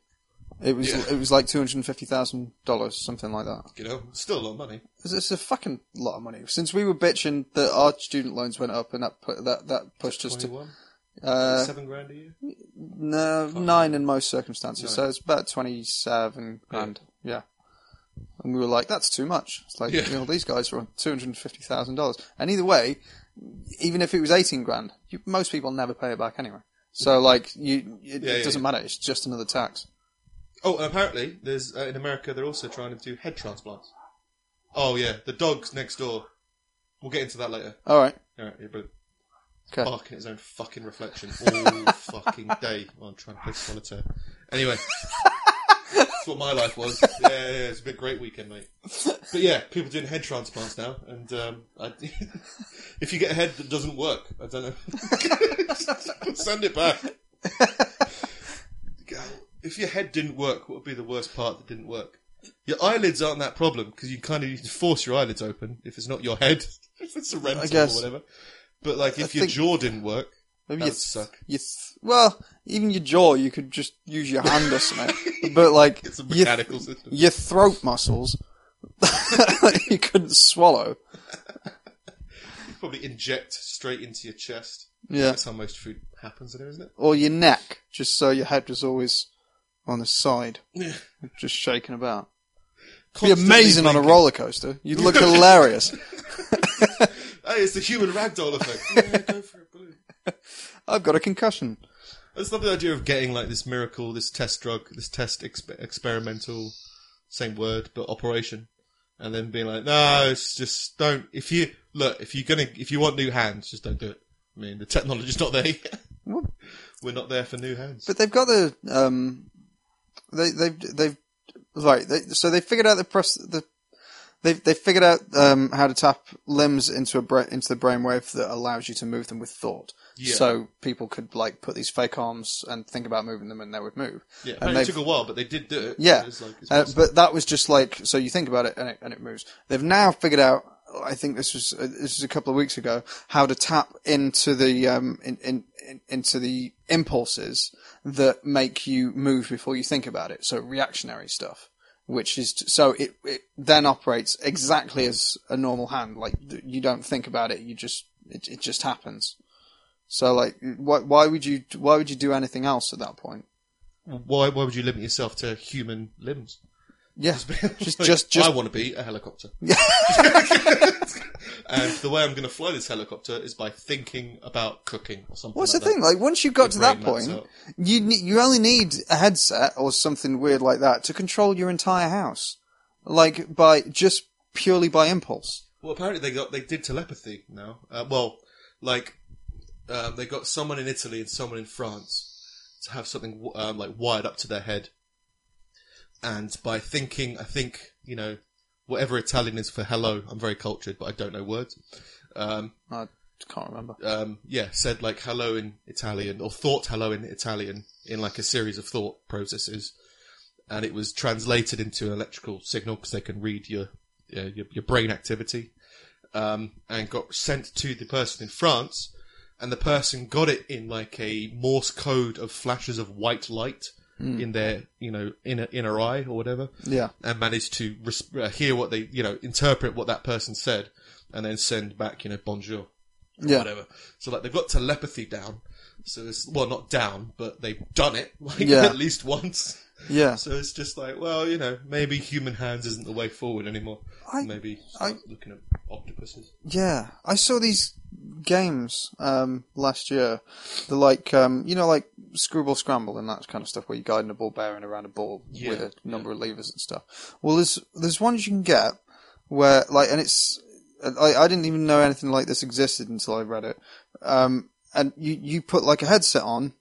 it was Yeah. it was like two hundred and fifty thousand dollars, something like that. You know, still a lot of money. It's, it's a fucking lot of money. Since we were bitching that our student loans went up, and that put, that that pushed us Twenty to one, uh, seven grand a year. no nine in most circumstances. So it's about twenty seven grand. Yeah. And we were like, that's too much. It's like, Yeah. you know, these guys are on two hundred and fifty thousand dollars, and either way, even if it was eighteen grand, you, most people never pay it back anyway. So like, you it, Yeah, it yeah, doesn't yeah. matter. It's just another tax. Oh, and apparently there's uh, in America they're also trying to do head transplants. Oh yeah, the dog's next door. We'll get into that later. All right. All right, yeah, Okay. barking at his own fucking reflection all fucking day while I'm trying to play solitaire. Anyway, that's what my life was. Yeah, yeah, it's been a great weekend, mate. But yeah, people doing head transplants now, and um, I, if you get a head that doesn't work, I don't know, send it back. If your head didn't work, what would be the worst part that didn't work? Your eyelids aren't that problem because you kind of need to force your eyelids open if it's not your head, if it's a rental or whatever. But like if I your jaw didn't work, Maybe that would suck. you th- well, even your jaw, you could just use your hand or something. But like It's a your, mechanical system. your throat muscles, you couldn't swallow. You'd probably inject straight into your chest. Yeah, That's how most food happens, there, isn't it? or your neck, just so your head was always on the side, Yeah. just shaking about. Be Constantly amazing on a blinking. roller coaster. You'd look hilarious. Hey, it's the human ragdoll effect. Yeah, go for it. I've got a concussion. I just love the idea of getting like this miracle, this test drug, this test exp- experimental, same word, but operation, and then being like, no, it's just don't. If you look, if you're gonna, if you want new hands, just don't do it. I mean, the technology's not there yet. We're not there for new hands. But they've got the um, they they've they've right. They, so they figured out the press the they they figured out um how to tap limbs into a bra- into the brainwave that allows you to move them with thought. Yeah. So people could like put these fake arms and think about moving them, and they would move. yeah, and it they've- took a while, but they did do it. Yeah, like, uh, but that was just like so you think about it and it and it moves. They've now figured out. I think this was uh, this was a couple of weeks ago how to tap into the um in, in, in into the impulses that make you move before you think about it. So reactionary stuff, which is so it it then operates exactly as a normal hand. Like you don't think about it, you just it it just happens. So like why why would you why would you do anything else at that point? why why would you limit yourself to human limbs? Yeah, just Like, just just I want to be a helicopter. and the way I'm going to fly this helicopter is by thinking about cooking or something. What's like the thing? Like once you've got to that point, you ne- you only need a headset or something weird like that to control your entire house, like by just purely by impulse. Well, apparently they got they did telepathy now. Uh, well, like um, they got someone in Italy and someone in France to have something um, like wired up to their head, and by thinking, I think you know whatever Italian is for hello. I'm very cultured, but I don't know words. Um, I can't remember. um, yeah, said like hello in Italian or thought hello in Italian in like a series of thought processes, and it was translated into an electrical signal because they can read your uh, your, your brain activity, um, and got sent to the person in France, and the person got it in like a Morse code of flashes of white light in their, you know, inner inner eye or whatever, Yeah. and manage to res- uh, hear what they, you know, interpret what that person said, and then send back, you know, bonjour, or Yeah. whatever. So like they've got telepathy down. So it's well, not down, but they've done it like Yeah. at least once. Yeah. So it's just like, well, you know, maybe human hands isn't the way forward anymore. I- maybe start looking at octopuses. Yeah, I saw these games um, last year. The like, um, you know, like Screwball Scramble and that kind of stuff, where you're guiding a ball bearing around a ball Yeah, with a number of levers and stuff. Well, there's there's ones you can get where like, and it's I, I didn't even know anything like this existed until I read it. Um, and you you put like a headset on,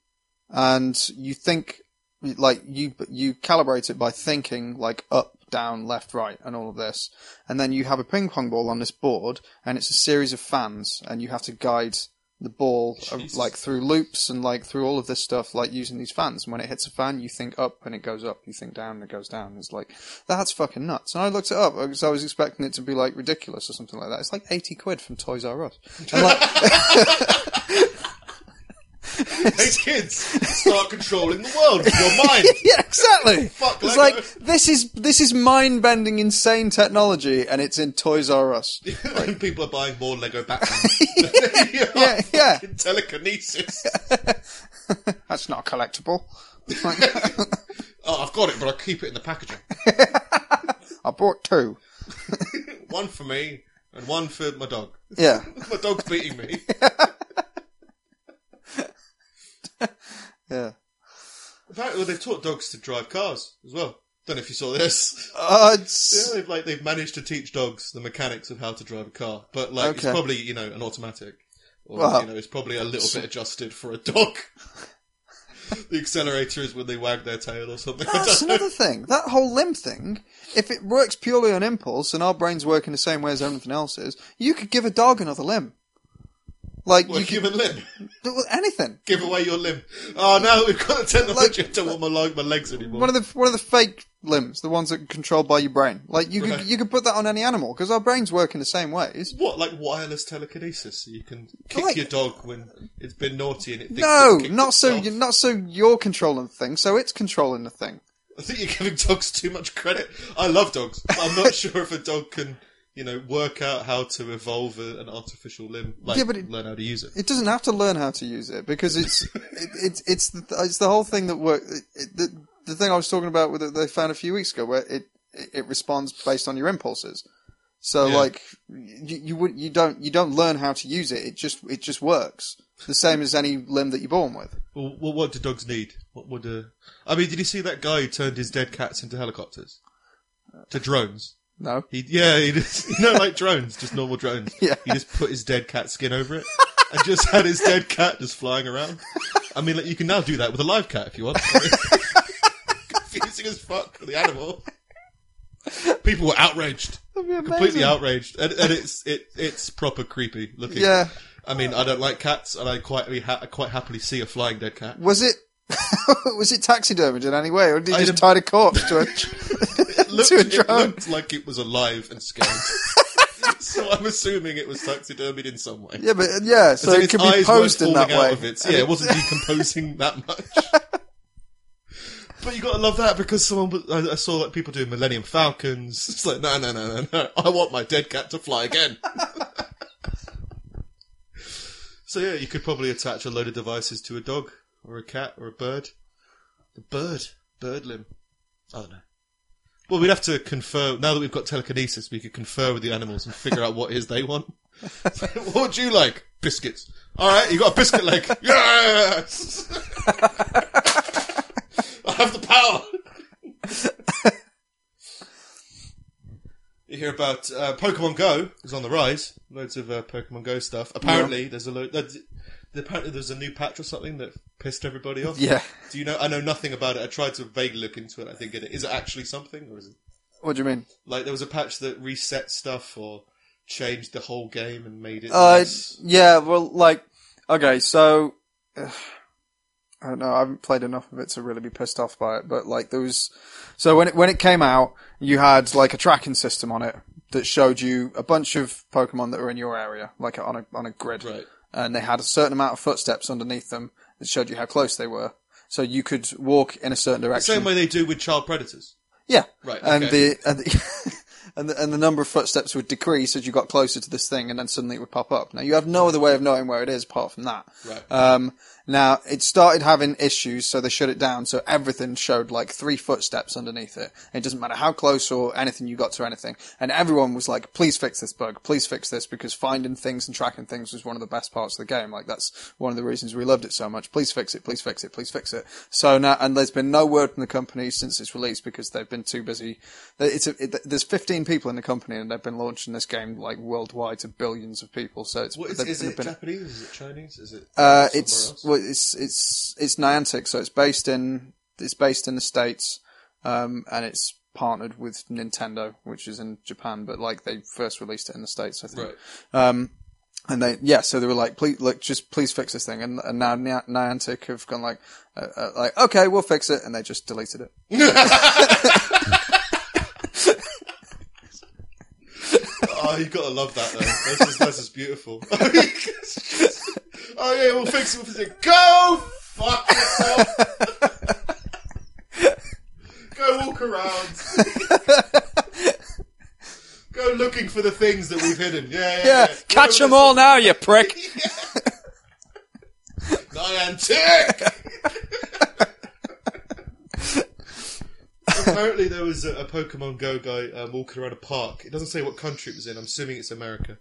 and you think like you you calibrate it by thinking like up down left right and all of this. And then you have a ping pong ball on this board and it's a series of fans and you have to guide the ball uh, like through loops and like through all of this stuff like using these fans. And when it hits a fan you think up and it goes up. You think down and it goes down. It's like that's fucking nuts. And I looked it up because I was expecting it to be like ridiculous or something like that. It's like 80 quid from Toys R Us. And like hey kids, start controlling the world with your mind. yeah, exactly. Fuck it's Lego. like this is this is mind bending, insane technology, and it's in Toys R Us. and people are buying more Lego Batman. Yeah, yeah. Fucking Telekinesis. That's not collectible. Oh, I've got it, but I'll keep it in the packaging. I bought two. One for me and one for my dog. Yeah, My dog's beating me. Yeah. Apparently, well, they've taught dogs to drive cars as well. Don't know if you saw this. Uh, Yeah, they've like they've managed to teach dogs the mechanics of how to drive a car, but like it's probably you know an automatic, or Well, you know it's probably a little bit adjusted for a dog. the accelerator is when they wag their tail or something. That's don't know. another thing. That whole limb thing. If it works purely on impulse and our brains work in the same way as everything else is, you could give a dog another limb. Like Well, you human limb. anything. Give away your limb. Oh, no, we've got the technology. I don't want my, leg, my legs anymore. One of the one of the fake limbs, the ones that are controlled by your brain. Like you Right. could you could put that on any animal because our brains work in the same ways. what, like wireless telekinesis? So you can kick Like- your dog when it's been naughty and it thinks No, it not so. not so. You're controlling the thing, so it's controlling the thing. I think you're giving dogs too much credit. I love dogs. I'm not sure if a dog can, you know, work out how to evolve a, an artificial limb. Like, Yeah, but it- learn how to use it. It doesn't have to learn how to use it because it's it, it's it's the, it's the whole thing that work. It, it, the, the thing I was talking about with it, they found a few weeks ago where it it, responds based on your impulses. So Yeah. like you you would you don't you don't learn how to use it. It just it just works the same as any limb that you're born with. Well, well, what do dogs need? What would? Uh... I mean, did you see that guy who turned his dead cats into helicopters, to drones? No. He, yeah, he just, you know, like drones, just normal drones. Yeah. He just put his dead cat skin over it and just had his dead cat just flying around. I mean, like, you can now do that with a live cat if you want. Confusing as fuck for the animal. People were outraged, completely outraged, and, and it's it it's proper creepy looking. Yeah. I mean, I don't like cats, and I quite I quite happily see a flying dead cat. Was it was it taxidermied in any way, or did you I just tie a corpse to a It looked, to a it looked like it was alive and scared. so I'm assuming it was taxidermied in some way. Yeah, but yeah, so it could be posed in that way. out of it. Yeah, it wasn't decomposing that much. But you got to love that because someone I, I saw like people doing Millennium Falcons. It's like no, no, no, no, no. I want my dead cat to fly again. so yeah, you could probably attach a load of devices to a dog or a cat or a bird. The bird, bird limb. I don't know. Well, we'd have to confer. Now that we've got telekinesis, we could confer with the animals and figure out what it is they want. what would you like? Biscuits. All right, you got a biscuit leg. Yes. I have the power. you hear about uh, Pokemon Go is on the rise. Loads of uh, Pokemon Go stuff. Apparently, there's a load. Apparently, there's a new patch or something that pissed everybody off. Yeah. Do you know? I know nothing about it. I tried to vaguely look into it. I think it is it actually something, or is it What do you mean? like there was a patch that reset stuff or changed the whole game and made it? Uh, less- yeah, well, like, okay, so, I don't know, I haven't played enough of it to really be pissed off by it, but like, there was, so when it, when it came out, you had like a tracking system on it that showed you a bunch of Pokemon that were in your area, like on a, on a grid. Right. And they had a certain amount of footsteps underneath them that showed you how close they were. So you could walk in a certain direction. The Same way they do with child predators. Yeah. Right, And okay. the and the, and the and the number of footsteps would decrease as you got closer to this thing, and then suddenly it would pop up. Now you have no other way of knowing where it is apart from that. Right. Um, now it started having issues, so they shut it down. So everything showed like three footsteps underneath it. It doesn't matter how close or anything you got to anything. And everyone was like, "Please fix this bug. Please fix this," because finding things and tracking things was one of the best parts of the game. Like that's one of the reasons we loved it so much. Please fix it. Please fix it. Please fix it. So now, and there's been no word from the company since its release because they've been too busy. It's a, it, there's 15 people in the company and they've been launching this game like worldwide to billions of people. So it's What is, is it Japanese? Is it Chinese? Is it uh, it's else? Well, it's it's it's Niantic, so it's based in it's based in the states, um, and it's partnered with Nintendo, which is in Japan, but like they first released it in the states, I think. right. Um, and they yeah, so they were like, please look, just please fix this thing, and, and now Ni- Niantic have gone like, uh, uh, like okay, we'll fix it, and they just deleted it. Oh, you gotta love that though. That's just, that's just beautiful. oh yeah, we'll fix it. We'll fix it. Go fuck yourself. Go walk around. Go looking for the things that we've hidden. Yeah, yeah. Yeah, yeah. catch them all now, you prick. Niantic. Apparently, there was a, a Pokemon Go guy um, walking around a park. It doesn't say what country it was in. I'm assuming it's America.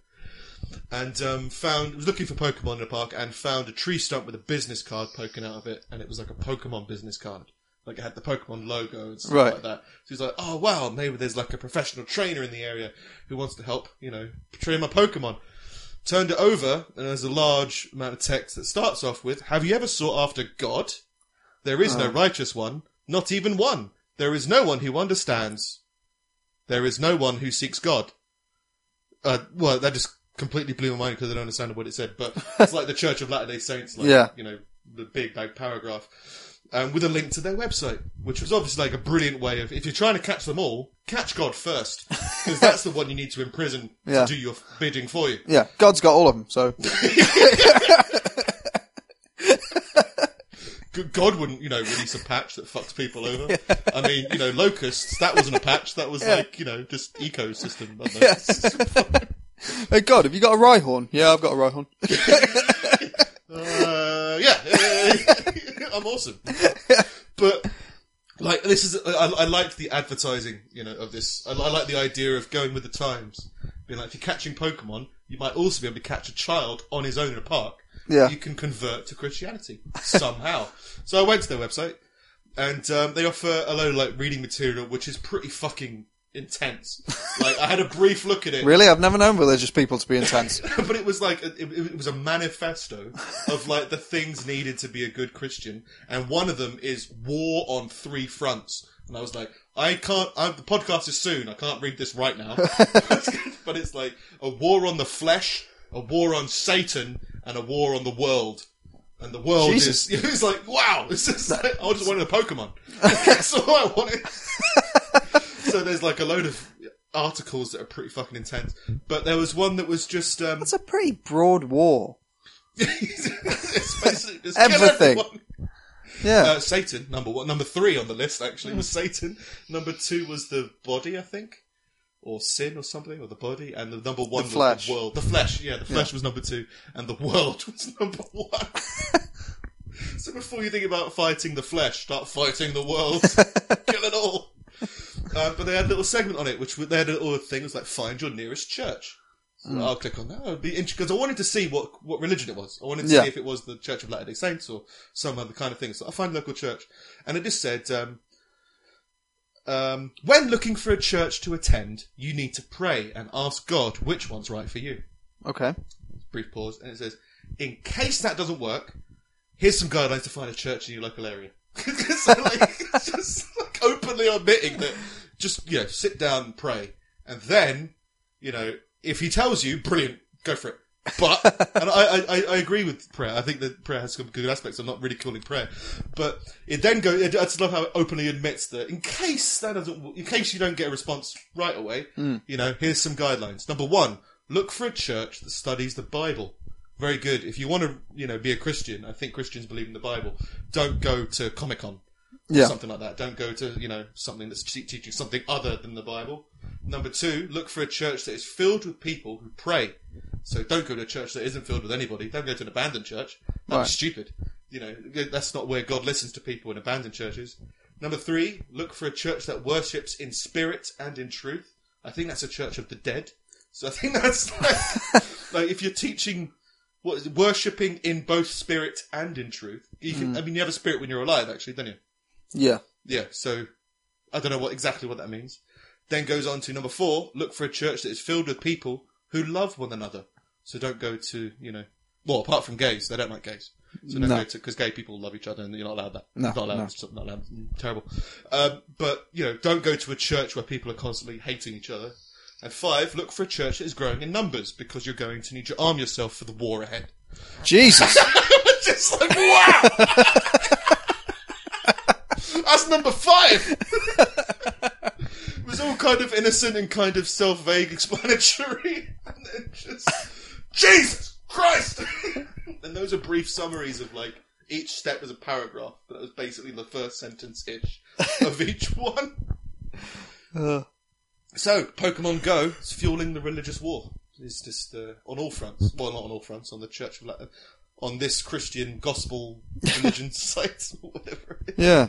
And um, found was looking for Pokemon in a park and found a tree stump with a business card poking out of it, and it was like a Pokemon business card. Like it had the Pokemon logo and stuff Right. like that. So he's like, "Oh wow, maybe there's like a professional trainer in the area who wants to help, you know, train my Pokemon." Turned it over, and there's a large amount of text that starts off with, "Have you ever sought after God? There is no righteous one, not even one. There is no one who understands. There is no one who seeks God." Uh, well, that just completely blew my mind because I don't understand what it said. But it's like the Church of Latter Day Saints, like Yeah. you know, the big like paragraph, um, with a link to their website, which was obviously like a brilliant way of if you're trying to catch them all, catch God first, because that's the one you need to imprison Yeah. to do your bidding for you. Yeah, God's got all of them, so God wouldn't, you know, release a patch that fucks people over. I mean, you know, locusts, that wasn't a patch, that was like, you know, just ecosystem. I don't know. hey God, have you got a Rhyhorn? Yeah, I've got a Rhyhorn. Uh, yeah, I'm awesome. But like, this is I, I like the advertising, you know, of this. I, I like the idea of going with the times. Being like, if you're catching Pokemon, you might also be able to catch a child on his own in a park. Yeah. you can convert to Christianity somehow. so I went to their website, and um, they offer a load of like reading material, which is pretty fucking intense. like, I had a brief look at it. Really, I've never known religious people to be intense. but it was like it, it was a manifesto of like the things needed to be a good Christian, and one of them is war on three fronts. And I was like, I can't. I, the podcast is soon. I can't read this right now. but it's like a war on the flesh, a war on Satan, and a war on the world. And the world Jesus. is. It was like, wow. It's just like, I just wanted a Pokemon. That's all I wanted. So there's like a load of articles that are pretty fucking intense. But there was one that was just um, It's a pretty broad war. it's basically just kill Everything. everyone. Yeah. Uh, Satan, number one, number three on the list actually was Satan. Number two was the body, I think, or sin or something, or the body, and the number one was flesh. the world. The flesh, yeah, the flesh was number two, and the world was number one. so before you think about fighting the flesh, start fighting the world, kill it all. Uh, but they had a little segment on it, which they had a little thing. Was like find your nearest church. So I'll click on that. It'd be interesting because I wanted to see what what religion it was. I wanted to Yeah. see if it was the Church of Latter Day Saints or some other kind of thing. So I find a local church, and it just said, um, um, when looking for a church to attend, you need to pray and ask God which one's right for you. Okay. Brief pause, and it says, in case that doesn't work, here's some guidelines to find a church in your local area. so like, just like openly admitting that just you know sit down and pray, and then you know if he tells you, brilliant, go for it. But and I, I, I agree with prayer. I think that prayer has some good aspects. I'm not really calling prayer, but it then go. I just love how it openly admits that in case that doesn't, in case you don't get a response right away, hmm. you know, here's some guidelines. Number one, look for a church that studies the Bible. Very good. If you want to, you know, be a Christian, I think Christians believe in the Bible. Don't go to Comic Con. Yeah. Something like that. Don't go to, you know, something that's te- teaching something other than the Bible. Number two, look for a church that is filled with people who pray. So don't go to a church that isn't filled with anybody. Don't go to an abandoned church. That'd Right. stupid. You know, that's not where God listens to people in abandoned churches. Number three, look for a church that worships in spirit and in truth. I think that's a church of the dead. So I think that's like, like if you're teaching what is it, worshipping in both spirit and in truth. You can, I mean, you have a spirit when you're alive, actually, don't you? Yeah. Yeah. So I don't know what exactly what that means. Then goes on to number four: look for a church that is filled with people who love one another. So don't go to you know, well, apart from gays, they don't like gays. So don't No. go to because gay people love each other and you're not allowed that. No, not allowed. no. It's not allowed. Mm, Terrible. Um, but you know, don't go to a church where people are constantly hating each other. And five, look for a church that is growing in numbers because you're going to need to arm yourself for the war ahead. Jesus. Just like wow. That's number five. it was all kind of innocent and kind of self-vague explanatory, and then just Jesus Christ. and those are brief summaries of like each step was a paragraph, but that was basically the first sentence ish of each one. Uh, So, Pokemon Go is fueling the religious war. It's just uh, on all fronts. Well, not on all fronts. On the Church of Latin, on this Christian gospel religion site, or whatever. it yeah.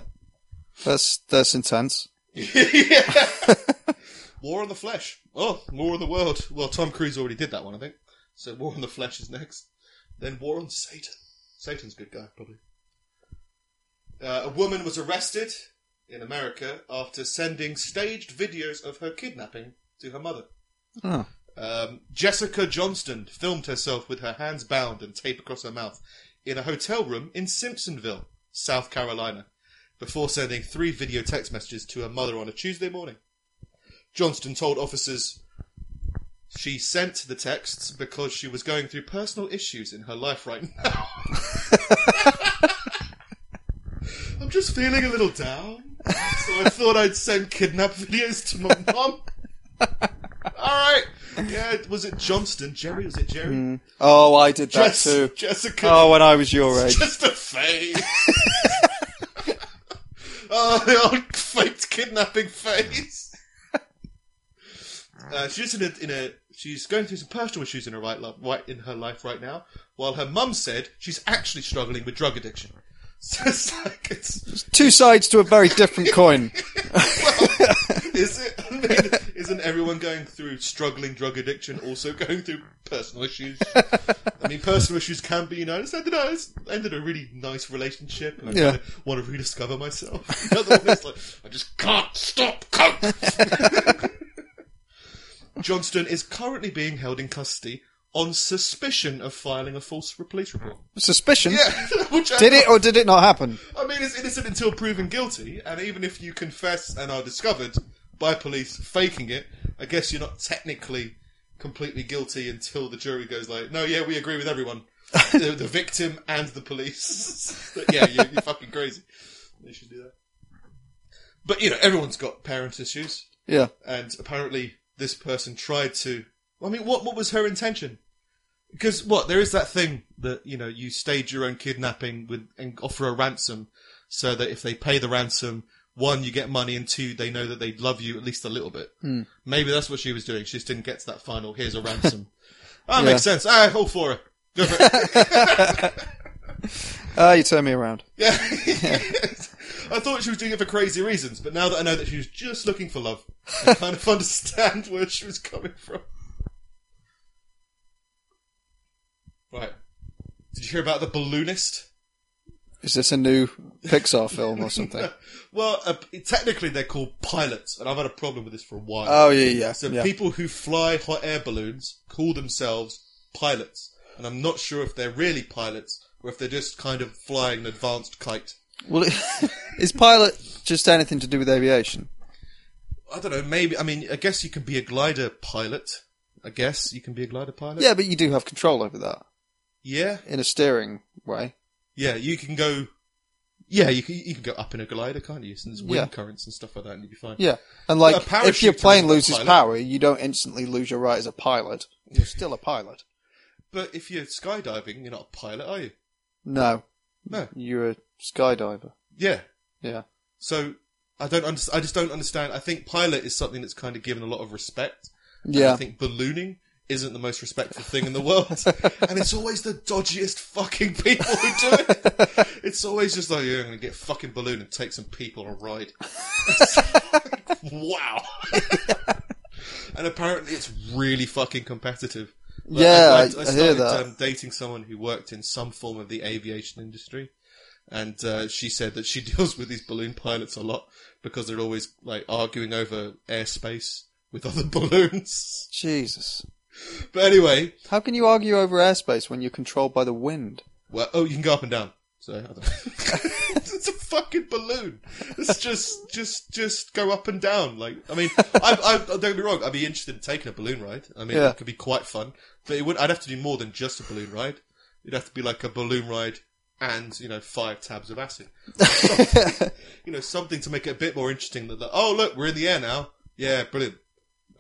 That's that's intense. yeah. War on the Flesh. Oh, War on the World. Well, Tom Cruise already did that one, I think. So, War on the Flesh is next. Then War on Satan. Satan's a good guy, probably. Uh, a woman was arrested in America after sending staged videos of her kidnapping to her mother. Oh. Um, Jessica Johnston filmed herself with her hands bound and tape across her mouth in a hotel room in Simpsonville, South Carolina, before sending three video text messages to her mother on a Tuesday morning. Johnston told officers she sent the texts because she was going through personal issues in her life right now. I'm just feeling a little down, so I thought I'd send kidnap videos to my mum. All right. Yeah, was it Johnston? Jerry? Was it Jerry? Oh, I did that Jess- too. Jessica. Oh, when I was your age. Just a face. oh, the old faked kidnapping face. Uh, she's in a, in a she's going through some personal issues in her right, right in her life right now. While her mum said she's actually struggling with drug addiction. So it's like it's Two sides to a very different coin. is it? I mean, isn't everyone going through struggling drug addiction also going through personal issues? I mean, personal issues can be, you know, it's ended, a- it's ended a really nice relationship, and I Yeah. kind of want to rediscover myself. The other one is like, I just can't stop coke. Johnston is currently being held in custody on suspicion of filing a false police report. Suspicion. Yeah, which I Did it or did it not happen? I mean, it's innocent until proven guilty, and even if you confess and are discovered by police faking it, I guess you're not technically completely guilty until the jury goes like, "No, yeah, we agree with everyone, the, the victim and the police." But yeah, you're, you're fucking crazy. They should do that. But you know, everyone's got parent issues, Yeah. and apparently this person tried to. I mean, what what was her intention? Because what there is that thing that you know you stage your own kidnapping with and offer a ransom, so that if they pay the ransom, one you get money, and two they know that they love you at least a little bit. Maybe that's what she was doing. She just didn't get to that final. Here's a ransom. that makes sense. Ah, all for her. Go for it. Ah, you turn me around. Yeah. I thought she was doing it for crazy reasons, but now that I know that she was just looking for love, I kind of understand where she was coming from. Right. Did you hear about the balloonist? Is this a new Pixar film or something? Well, uh, technically they're called pilots, and I've had a problem with this for a while. Oh yeah, yeah, so yeah. people who fly hot air balloons call themselves pilots, and I'm not sure if they're really pilots or if they're just kind of flying an advanced kite. Well, is pilot just anything to do with aviation? I don't know. Maybe I mean I guess you can be a glider pilot. I guess you can be a glider pilot. Yeah, but you do have control over that Yeah. in a steering way. Yeah. You can go. Yeah, you can you can go up in a glider, can't you? And there's wind Yeah. currents and stuff like that, and you'd be fine. Yeah, and like if your plane loses power, you don't instantly lose your right as a pilot. You're still a pilot. But if you're skydiving, you're not a pilot, are you? No. No. You're a skydiver. Yeah. Yeah. So I don't. Under- I just don't understand. I think pilot is something that's kind of given a lot of respect. Yeah. I think ballooning isn't the most respectful thing in the world, and it's always the dodgiest fucking people who do it. It's always just like, yeah, I'm gonna get a fucking balloon and take some people on a ride. Like, wow. and apparently, it's really fucking competitive. Like, Yeah, I- I started, hear that. Um, dating someone who worked in some form of the aviation industry, and uh, she said that she deals with these balloon pilots a lot because they're always like arguing over airspace with other balloons. Jesus. But anyway, How can you argue over airspace when you're controlled by the wind? well, oh, you can go up and down. So I don't it's a fucking balloon. It's just, just, just go up and down. Like, I mean, I, I don't get me wrong. I'd be interested in taking a balloon ride. I mean, Yeah. it could be quite fun, but it would. I'd have to do more than just a balloon ride. It'd have to be like a balloon ride and you know five tabs of acid. Something- you know, something to make it a bit more interesting. Than that. Oh, look, we're in the air now. Yeah, brilliant.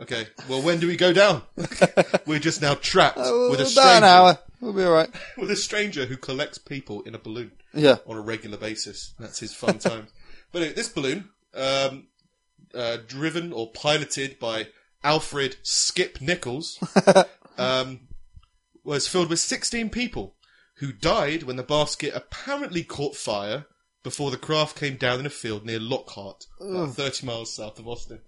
Okay, well, when do we go down? we're just now trapped Oh, with a stranger. about an hour. We'll be alright. With a stranger who collects people in a balloon Yeah. on a regular basis. That's his fun times. But anyway, this balloon, um, uh, driven or piloted by Alfred Skip Nichols, um, was filled with 16 people who died when the basket apparently caught fire before the craft came down in a field near Lockhart, about 30 miles south of Austin.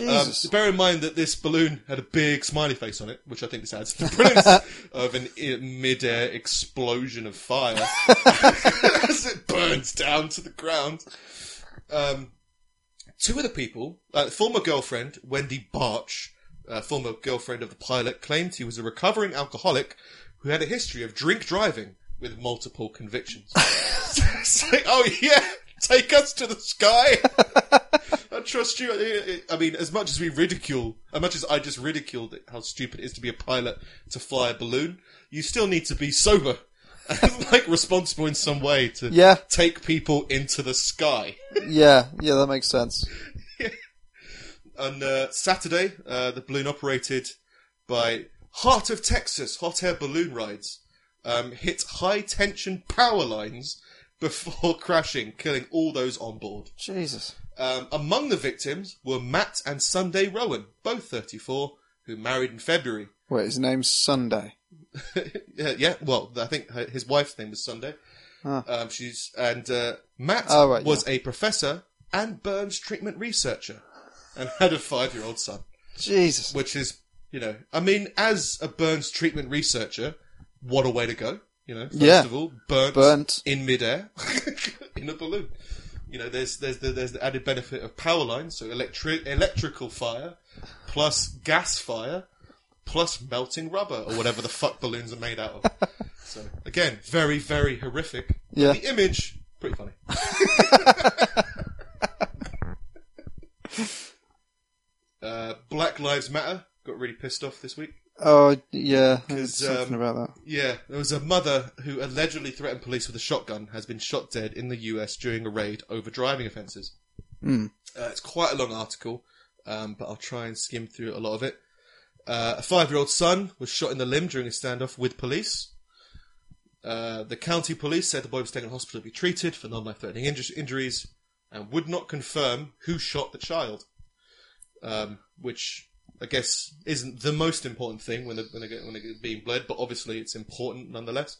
Um, Jesus. so bear in mind that this balloon had a big smiley face on it, which I think this adds to the brilliance of an i- mid-air explosion of fire as it burns down to the ground. Um, two of the people, uh, former girlfriend Wendy Barch, uh, former girlfriend of the pilot, claimed he was a recovering alcoholic who had a history of drink driving with multiple convictions. it's like, oh yeah, take us to the sky. Trust you. I- mean, as much as we ridicule, as much as I just ridiculed it, how stupid it is to be a pilot to fly a balloon, you still need to be sober and like responsible in some way to Yeah. take people into the sky. yeah, yeah, that makes sense. On uh, Saturday, uh, the balloon operated by Heart of Texas Hot Air Balloon Rides um, hit high tension power lines before crashing, killing all those on board. Jesus. Um, among the victims were Matt and Sunday Rowan, both 34, who married in February. Wait, his name's Sunday. yeah, yeah, well, I think her, his wife's name was Sunday. Ah. Um, she's and uh, Matt Oh, right, was a professor and burns treatment researcher, and had a five-year-old son. Jesus. Which is, you know, I mean, as a burns treatment researcher, what a way to go. You know, first Yeah. of all, burnt, Burnt. in midair in a balloon. You know, there's there's the, there's the added benefit of power lines, so electric electrical fire, plus gas fire, plus melting rubber or whatever the fuck balloons are made out of. So again, very very horrific. Yeah. The image pretty funny. uh, Black Lives Matter got really pissed off this week. Oh, yeah, something um, about that. Yeah, there was a mother who allegedly threatened police with a shotgun has been shot dead in the US during a raid over driving offences. Hmm. Uh, it's quite a long article, um, but I'll try and skim through a lot of it. Uh, a five-year-old son was shot in the limb during a standoff with police. Uh, the county police said the boy was taken to hospital to be treated for non-life-threatening inju- injuries and would not confirm who shot the child, um, which I guess isn't the most important thing when they're, when they get when they're being bled, but obviously it's important nonetheless.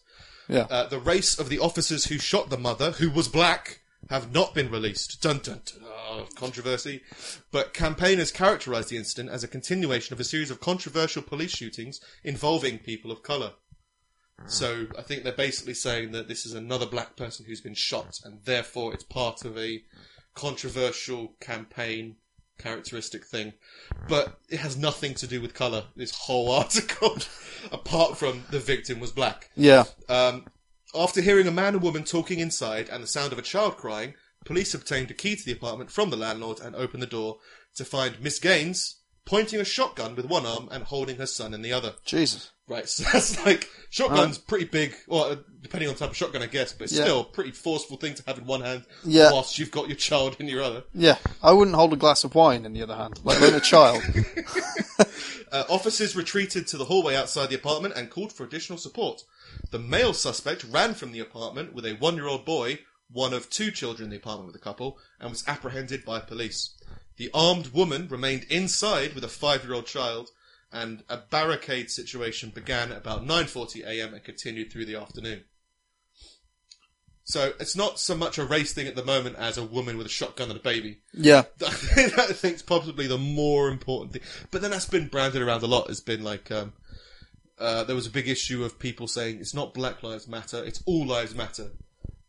Yeah. Uh, the race of the officers who shot the mother, who was black, have not been released. Dun dun dun. Oh, controversy. But campaigners characterised the incident as a continuation of a series of controversial police shootings involving people of colour. So I think they're basically saying that this is another black person who's been shot, and therefore it's part of a controversial campaign characteristic thing. But it has nothing to do with colour, this whole article, apart from the victim was black. Yeah. Um, after hearing a man and woman talking inside and the sound of a child crying, police obtained a key to the apartment from the landlord and opened the door to find Miss Gaines pointing a shotgun with one arm and holding her son in the other. Jesus. Right, so that's like shotgun's pretty big, or uh, depending on the type of shotgun, I guess, but it's Yeah. still a pretty forceful thing to have in one hand, Yeah. whilst you've got your child in your other. Yeah, I wouldn't hold a glass of wine in the other hand, let alone a child. Uh, officers retreated to the hallway outside the apartment and called for additional support. The male suspect ran from the apartment with a one-year-old boy, one of two children in the apartment with the couple, and was apprehended by police. The armed woman remained inside with a five-year-old child, and a barricade situation began at about 9:40 a.m. and continued through the afternoon. So it's not so much a race thing at the moment as a woman with a shotgun and a baby. Yeah, I think I think's probably the more important thing. But then that's been branded around a lot. It's been like um, uh, there was a big issue of people saying it's not Black Lives Matter, it's all lives matter.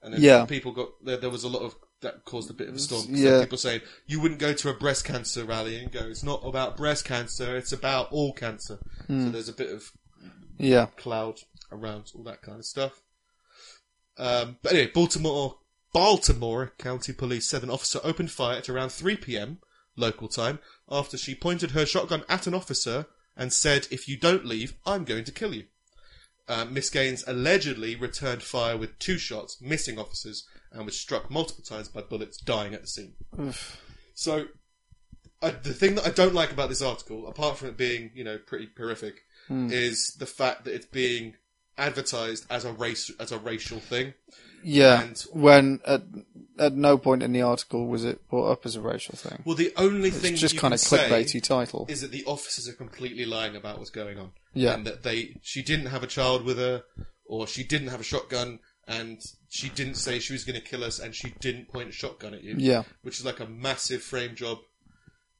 And then Yeah. people got there, there was a lot of that caused a bit of a storm. Yeah. people saying you wouldn't go to a breast cancer rally and go it's not about breast cancer, it's about all cancer. Hmm. So there's a bit of yeah, cloud around all that kind of stuff. Um, but anyway, Baltimore, Baltimore County Police said an officer opened fire at around 3 p.m. local time after she pointed her shotgun at an officer and said, "If you don't leave, I'm going to kill you." Uh, Miss Gaines allegedly returned fire with two shots, missing officers, and was struck multiple times by bullets, dying at the scene. So, I, the thing that I don't like about this article, apart from it being, you know, pretty horrific, is the fact that it's being advertised as a race as a racial thing. Yeah. And- when at at no point in the article was it brought up as a racial thing. Well, the only thing just kind of clickbaity title. is that the officers are completely lying about what's going on. Yeah. and that they she didn't have a child with her, or she didn't have a shotgun, and she didn't say she was going to kill us, and she didn't point a shotgun at you. Yeah. which is like a massive frame job.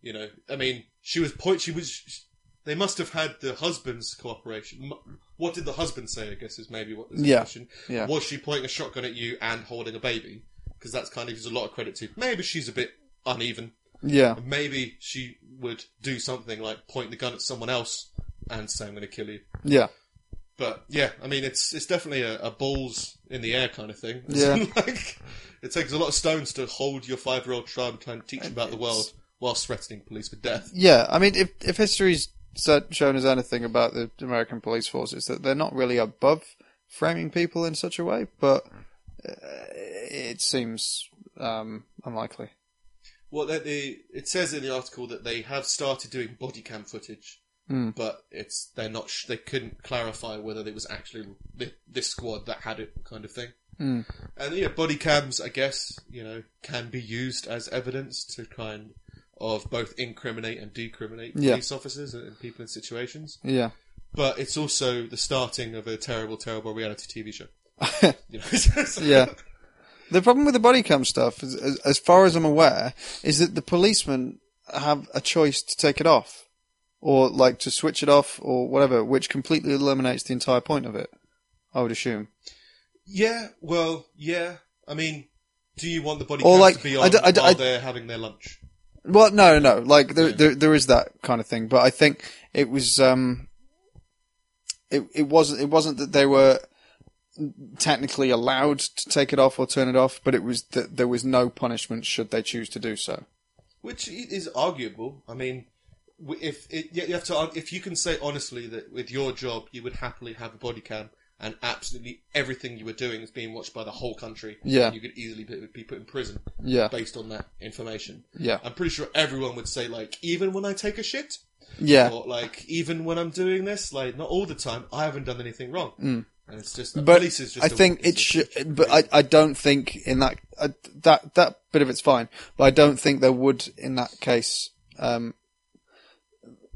You know, I mean, she was point. She was. They must have had the husband's cooperation. What did the husband say? I guess is maybe what the Yeah. question. Yeah. Was she pointing a shotgun at you and holding a baby? Because that's kind of gives a lot of credit to. Maybe she's a bit uneven. Yeah, Maybe she would do something like point the gun at someone else and say, "I'm going to kill you." yeah, But yeah, I mean, it's it's definitely a, a balls in the air kind of thing. Yeah. like it takes a lot of stones to hold your five year old child and try and teach uh, him about the world whilst threatening police with death. yeah. I mean, if if history's shown us anything about the American police forces, that they're not really above framing people in such a way, but uh, it seems um, unlikely. Well, they, it says in the article that they have started doing body cam footage, Hmm. but it's they're not sh- they couldn't clarify whether it was actually thi- this squad that had it, kind of thing. Hmm. And yeah, body cams, I guess, you know, can be used as evidence to kind of both incriminate and decriminate Yeah. police officers and, people in situations. Yeah, But it's also the starting of a terrible, terrible reality TV show. you know, yeah. The problem with the body cam stuff, as, as, as far as I'm aware, is that the policemen have a choice to take it off, or like to switch it off, or whatever, which completely eliminates the entire point of it. I would assume. Yeah, well, yeah. I mean, do you want the body Or like, to be I on d- I d- while I- they're having their lunch? Well, no, no, like there, there, there is that kind of thing, but I think it was, um, it, it wasn't, it wasn't that they were technically allowed to take it off or turn it off, but it was that there was no punishment should they choose to do so. Which is arguable. I mean, if it, you have to, if you can say honestly that with your job you would happily have a body cam and absolutely everything you were doing is being watched by the whole country, Yeah. you could easily be, be put in prison Yeah, based on that information. yeah, I'm pretty sure everyone would say like, even when I take a shit, yeah. or like even when I'm doing this, like not all the time, I haven't done anything wrong. Mm. And it's just, But police is just. I think it should, but I, I don't think in that, uh, that, that bit of it's fine, but I don't think there would in that case, um,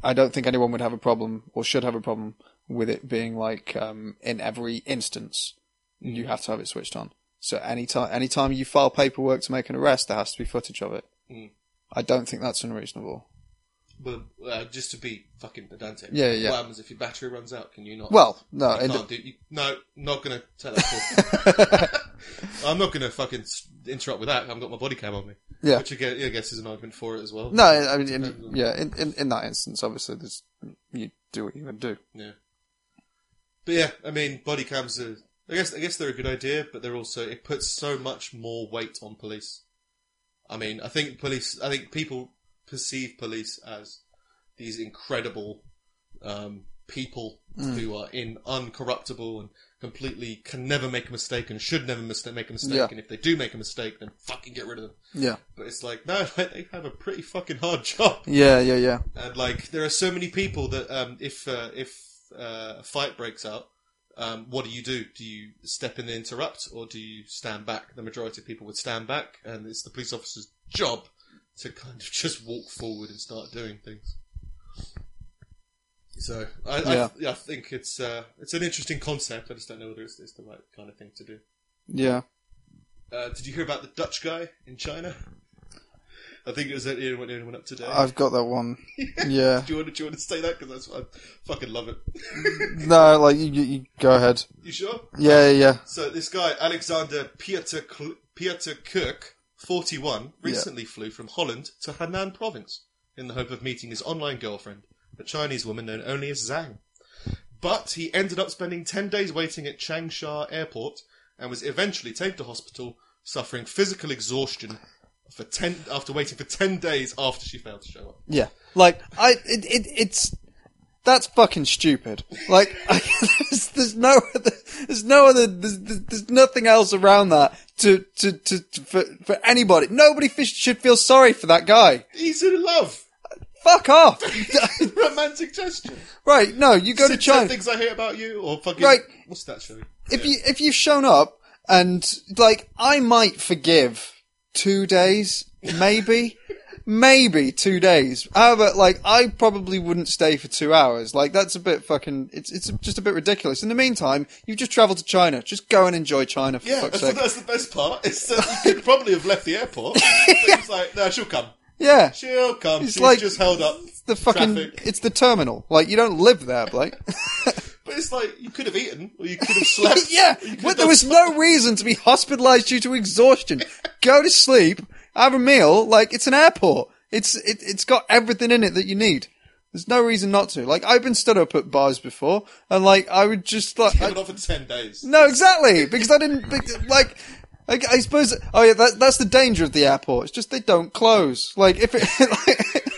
I don't think anyone would have a problem or should have a problem with it being like, um, in every instance, you have to have it switched on. So anytime, anytime you file paperwork to make an arrest, there has to be footage of it. Mm. I don't think that's unreasonable. But uh, just to be fucking pedantic. Yeah, yeah. What happens if your battery runs out? Can you not? Well, no, you can't do. You, no, not gonna take that. I'm not gonna fucking interrupt with that. I've got my body cam on me. Yeah. Which again, I guess is an argument for it as well. No, I mean, in, yeah, in, in, in that instance, obviously, there's, you do what you would do. Yeah. But yeah, I mean, body cams are. I guess I guess they're a good idea, but they're also it puts so much more weight on police. I mean, I think police. I think people perceive police as these incredible um, people who are in uncorruptible and completely can never make a mistake and should never mis- make a mistake. Yeah. And if they do make a mistake, then fucking get rid of them. Yeah. But it's like, no, like, they have a pretty fucking hard job. Yeah, yeah, yeah. And like, there are so many people that um, if uh, if uh, a fight breaks out, um, what do you do? Do you step in and interrupt, or do you stand back? The majority of people would stand back, and it's the police officer's job to kind of just walk forward and start doing things. So I, Yeah. I, I think it's uh, it's an interesting concept. I just don't know whether it's, it's the right kind of thing to do. Yeah. Uh, did you hear about the Dutch guy in China? I think it was Ian when Ian went up today. I've got that one. Yeah. do you want to, do you want to say that? Because I fucking love it. No, like, you, you, you go ahead. you sure? Yeah, yeah, yeah. So this guy, Alexander Pieter, Kl- Pieter Cirk, 41, recently flew from Holland to Hunan province in the hope of meeting his online girlfriend, a Chinese woman known only as Zhang. But he ended up spending 10 days waiting at Changsha airport and was eventually taken to hospital suffering physical exhaustion for 10, after waiting for 10 days after she failed to show up. Yeah. Like, I, it, it, it's, that's fucking stupid. Like, I, there's, there's no, other, there's no other, there's, there's nothing else around that to, to, to, to for, for anybody. Nobody f- should feel sorry for that guy. He's in love! Fuck off. Romantic gesture. right, no, you go to Six Ten China. things I hate about you, or fucking. Right. What's that show? if you if you've shown up and like I might forgive two days, maybe, maybe two days. However, like I probably wouldn't stay for two hours. Like that's a bit fucking. It's it's just a bit ridiculous. In the meantime, you've just travelled to China. Just go and enjoy China for Yeah, that's, that's the best part. It's that you could probably have left the airport. but He's like, no, she'll come. Yeah, She'll come. It's She's like- just held up. the fucking. traffic. It's the terminal. Like you don't live there, Blake. But it's like you could have eaten, or you could have slept. yeah, or you could but there was no reason to be hospitalised due to exhaustion. Go to sleep, have a meal. Like it's an airport. It's it, it's got everything in it that you need. There's no reason not to. Like I've been stood up at bars before, and like I would just like I- something. Not for ten days. no, exactly because I didn't like. I, I suppose. Oh yeah, that, that's the danger of the airport. It's just they don't close. Like if it.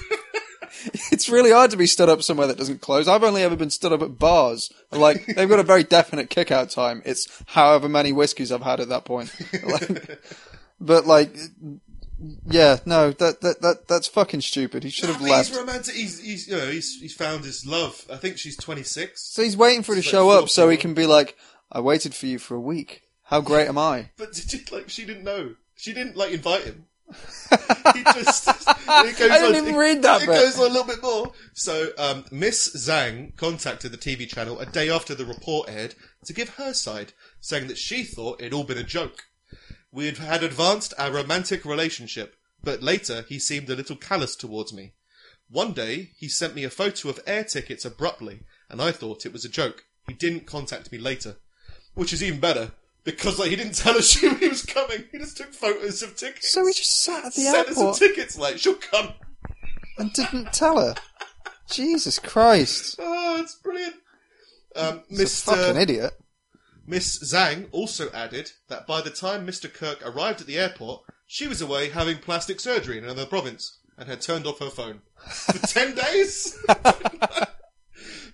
It's really hard to be stood up somewhere that doesn't close. I've only ever been stood up at bars. Like they've got a very definite kick out time. It's however many whiskies I've had at that point. Like, but like, yeah, no, that that that that's fucking stupid. He should have But left. He's romantic. He's, he's you know he's he's found his love. I think she's twenty six. So he's waiting for her to show up so he can be like, "I waited for you for a week. How great am I?" But did you, like she didn't know. She didn't like invite him. he just. It goes I didn't on, even it, read that It bit. goes on a little bit more. So um, Miss Zhang contacted the TV channel a day after the report aired to give her side, saying that she thought it'd all been a joke. We had had advanced our romantic relationship, but later he seemed a little callous towards me. One day he sent me a photo of air tickets abruptly, and I thought it was a joke. He didn't contact me later, which is even better because like he didn't tell us she he was coming. He just took photos of tickets. So he just sat at the airport. sent us some tickets. Like she'll come. and didn't tell her. Jesus Christ! Oh, it's brilliant. Um, Mr. fucking idiot. Miss Zhang also added that by the time Mr. Cirk arrived at the airport, she was away having plastic surgery in another province and had turned off her phone. For 10 days?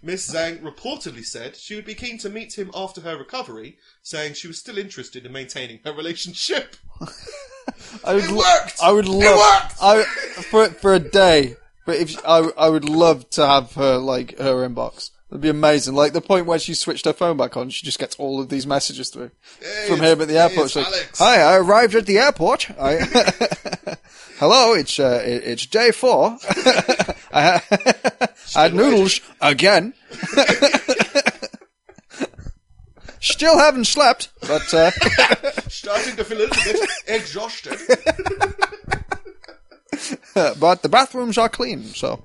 Miss Zhang reportedly said she would be keen to meet him after her recovery, saying she was still interested in maintaining her relationship. I would It lo- worked! I would love. It worked! I for for a day. But if I I would love to have her like her inbox. It'd be amazing. Like the point where she switched her phone back on, she just gets all of these messages through Hey, from him at the hey, airport. like, Alex. "Hi, I arrived at the airport. I, hello, it's uh, it- it's day four. I, ha- I had noodles again. Still haven't slept, but uh, Starting to feel a little bit exhausted. but the bathrooms are clean. So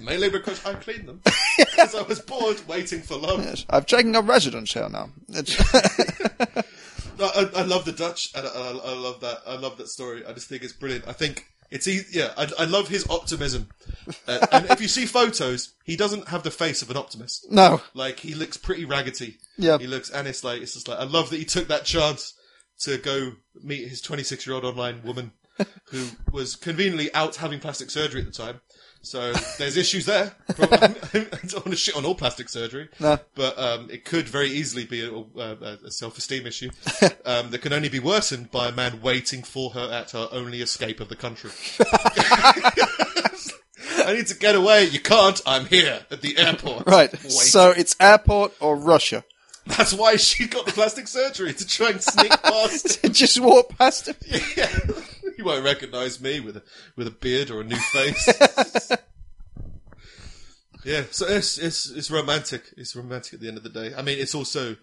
Mainly because I cleaned them. Because I was bored waiting for love. I've taken up residence here now. I, I love the Dutch, and I, I, I love that. I love that story. I just think it's brilliant. I think it's easy. Yeah, I, I love his optimism. Uh, and if you see photos, he doesn't have the face of an optimist. no, Like he looks pretty raggedy. Yeah. he looks, and it's like it's just like I love that he took that chance to go meet his 26 year old online woman. who was conveniently out having plastic surgery at the time. So there's issues there. I don't want to shit on all plastic surgery, No. but um, it could very easily be a, a, a self-esteem issue um, that can only be worsened by a man waiting for her at her only escape of the country. I need to get away. You can't. I'm here at the airport. Right. Wait. So it's airport or Russia. That's why she got the plastic surgery to try and sneak past. Just walk past him. yeah. You won't recognise me with a with a beard or a new face. yeah, so it's it's it's romantic. It's romantic at the end of the day. I mean, it's also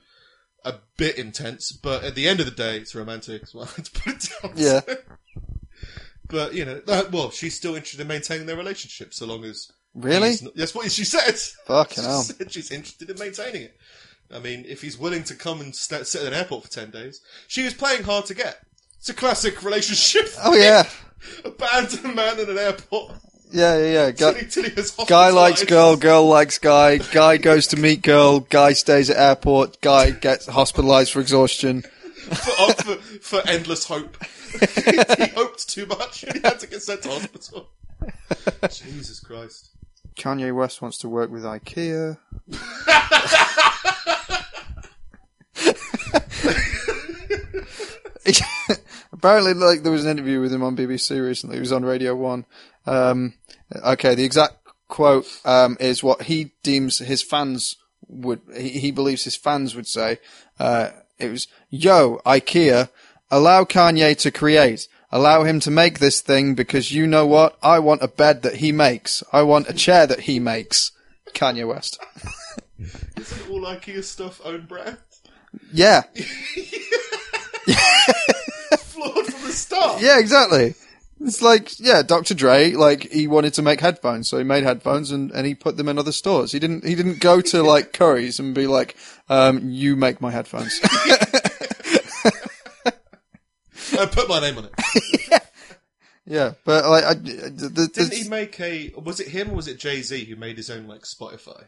a bit intense, but at the end of the day, it's romantic as well. to put it down. Yeah. But you know, uh, well, she's still interested in maintaining their relationship so long as Really? not- that's what she said. Fucking She hell. said she's interested in maintaining it. I mean, if he's willing to come and st- sit at an airport for ten days, she was playing hard to get. It's a classic relationship. Oh yeah. abandon a man in an airport. Yeah, yeah, yeah. Guy, he, till he is guy likes girl, girl likes guy. Guy goes to meet girl. Guy stays at airport. Guy gets hospitalized for exhaustion. for, oh, for, for endless hope. he hoped too much and he had to get sent to hospital. Jesus Christ. Kanye West wants to work with IKEA. Apparently, like there was an interview with him on BBC recently. He was on Radio One. Um, okay, the exact quote um, is what he deems his fans would. He, he believes his fans would say. Uh, it was, "Yo, IKEA, allow Kanye to create." Allow him to make this thing because you know what? I want a bed that he makes. I want a chair that he makes. Kanye West. Isn't all IKEA stuff own brand? Yeah. Flawed from the start. Yeah, exactly. It's like, yeah, Dr. Dre, like, he wanted to make headphones, so he made headphones and, and he put them in other stores. He didn't, he didn't go to like Curry's and be like, um, you make my headphones. I put my name on it. yeah, but like, I, th- th- Didn't he make a. Was it him or was it Jay Z who made his own, like, Spotify?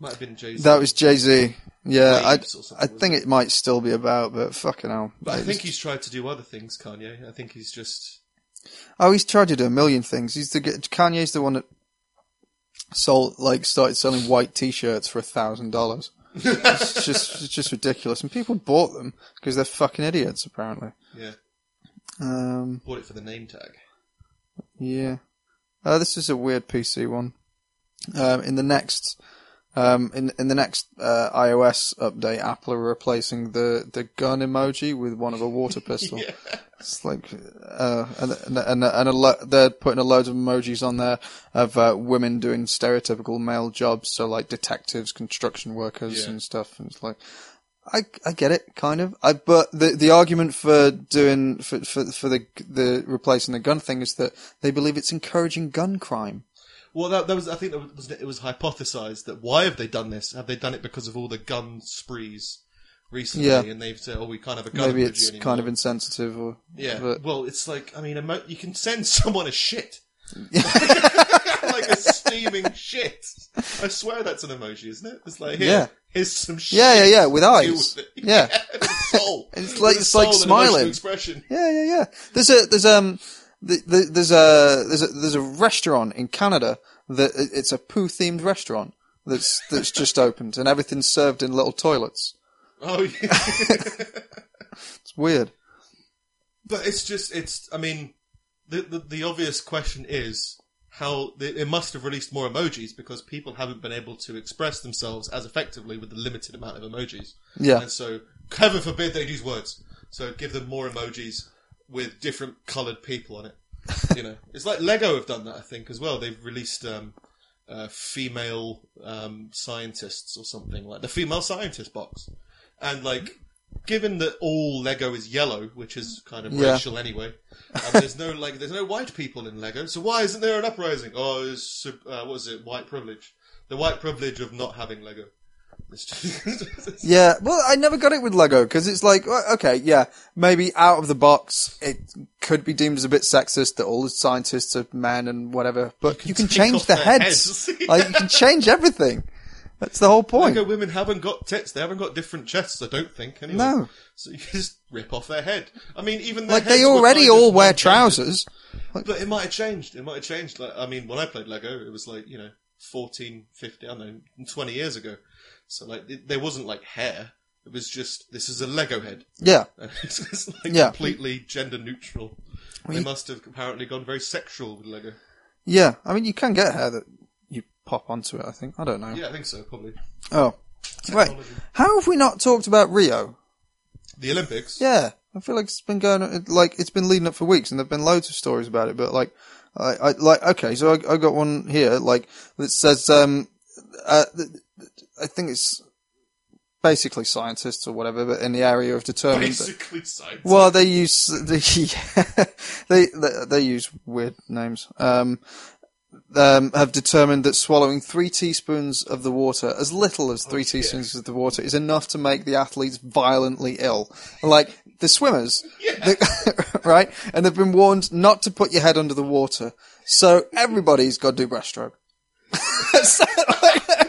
Might have been Jay Z. that was Jay-Z. Yeah, I, Waves or something, I think it might still be about, but fucking hell. But I think he's tried to do other things, Kanye. I think he's just. Oh, he's tried to do a million things. He's the Kanye's the one that sold like started selling white T-shirts for a thousand dollars. It's just it's just ridiculous, and people bought them because they're fucking idiots. Apparently, Yeah. um, Bought it for the name tag. yeah. Uh, this is a weird PC one. Um, in the next, um, in in the next uh, iOS update, Apple are replacing the, the gun emoji with one of a water pistol. It's like, uh, and and and, and a lo- they're putting a load of emojis on there of uh, women doing stereotypical male jobs, so like detectives, construction workers, Yeah. and stuff. And it's like, I I get it, kind of. I but the the argument for doing for for for the the replacing the gun thing is that they believe it's encouraging gun crime. Well, that, that was. I think that was it was hypothesized that why have they done this? Have they done it because of all the gun sprees recently? Yeah. And they've said, "Oh, we can't have a gun." Maybe it's anymore. kind of insensitive, or Yeah. but- Well, it's like I mean, emo- you can send someone a shit. like a steaming shit. I swear that's an emoji, isn't it? It's like here, Yeah. here's some shit. Yeah, yeah, yeah, with eyes. with it. Yeah. soul. It's like- it's like smiling. Expression. Yeah, yeah, yeah. There's a there's um th th there's a there's a there's a restaurant in Canada that it's a poo themed restaurant that's that's just opened and everything's served in little toilets. Oh yeah. It's weird. But it's just, it's, I mean, the, the, the obvious question is how they, it must have released more emojis because people haven't been able to express themselves as effectively with the limited amount of emojis. Yeah. And so, heaven forbid they use words. So give them more emojis with different coloured people on it. You know, it's like Lego have done that, I think, as well. They've released, um, uh, female, um, scientists or something like the female scientist box. And like, given that all Lego is yellow, which is kind of Yeah. racial anyway, um, there's no like there's no white people in Lego. So why isn't there an uprising? Oh, it's sup- uh, what is it? White privilege. The white privilege of not having Lego. Yeah, well, I never got it with Lego because it's like, okay, yeah, maybe out of the box, it could be deemed as a bit sexist that all the scientists are men and whatever, but you can, take change the heads. heads. like, you can change everything. That's the whole point. Lego women haven't got tits. They haven't got different chests. I don't think. Anyway. No. So you just rip off their head. I mean, even their Like they already all wear trousers. But it might have changed. It might have changed. Like, I mean, when I played Lego, it was like, you know, 14, 15, I don't know, 20 years ago. So, like, it, there wasn't, like, hair. It was just, this is a Lego head. Yeah. And it's just, like, Yeah. completely gender neutral. They must have apparently gone very sexual with Lego. Yeah. I mean, you can get hair that you pop onto it, I think. I don't know. Yeah, I think so, probably. Oh. Technology. How have we not talked about Rio? The Olympics? Yeah. I feel like it's been going, like, it's been leading up for weeks and there've been loads of stories about it, but like, I, I like, okay, so I, I got one here, like, that says, um, uh, I think it's basically scientists or whatever, but in the area of determined. Basically science. Well, they use the they, they they use weird names. Um, um, have determined that swallowing three teaspoons of the water, as little as three teaspoons of the water, is enough to make the athletes violently ill. Like the swimmers, the- right? And they've been warned not to put your head under the water. So everybody's got to do breaststroke. So, like,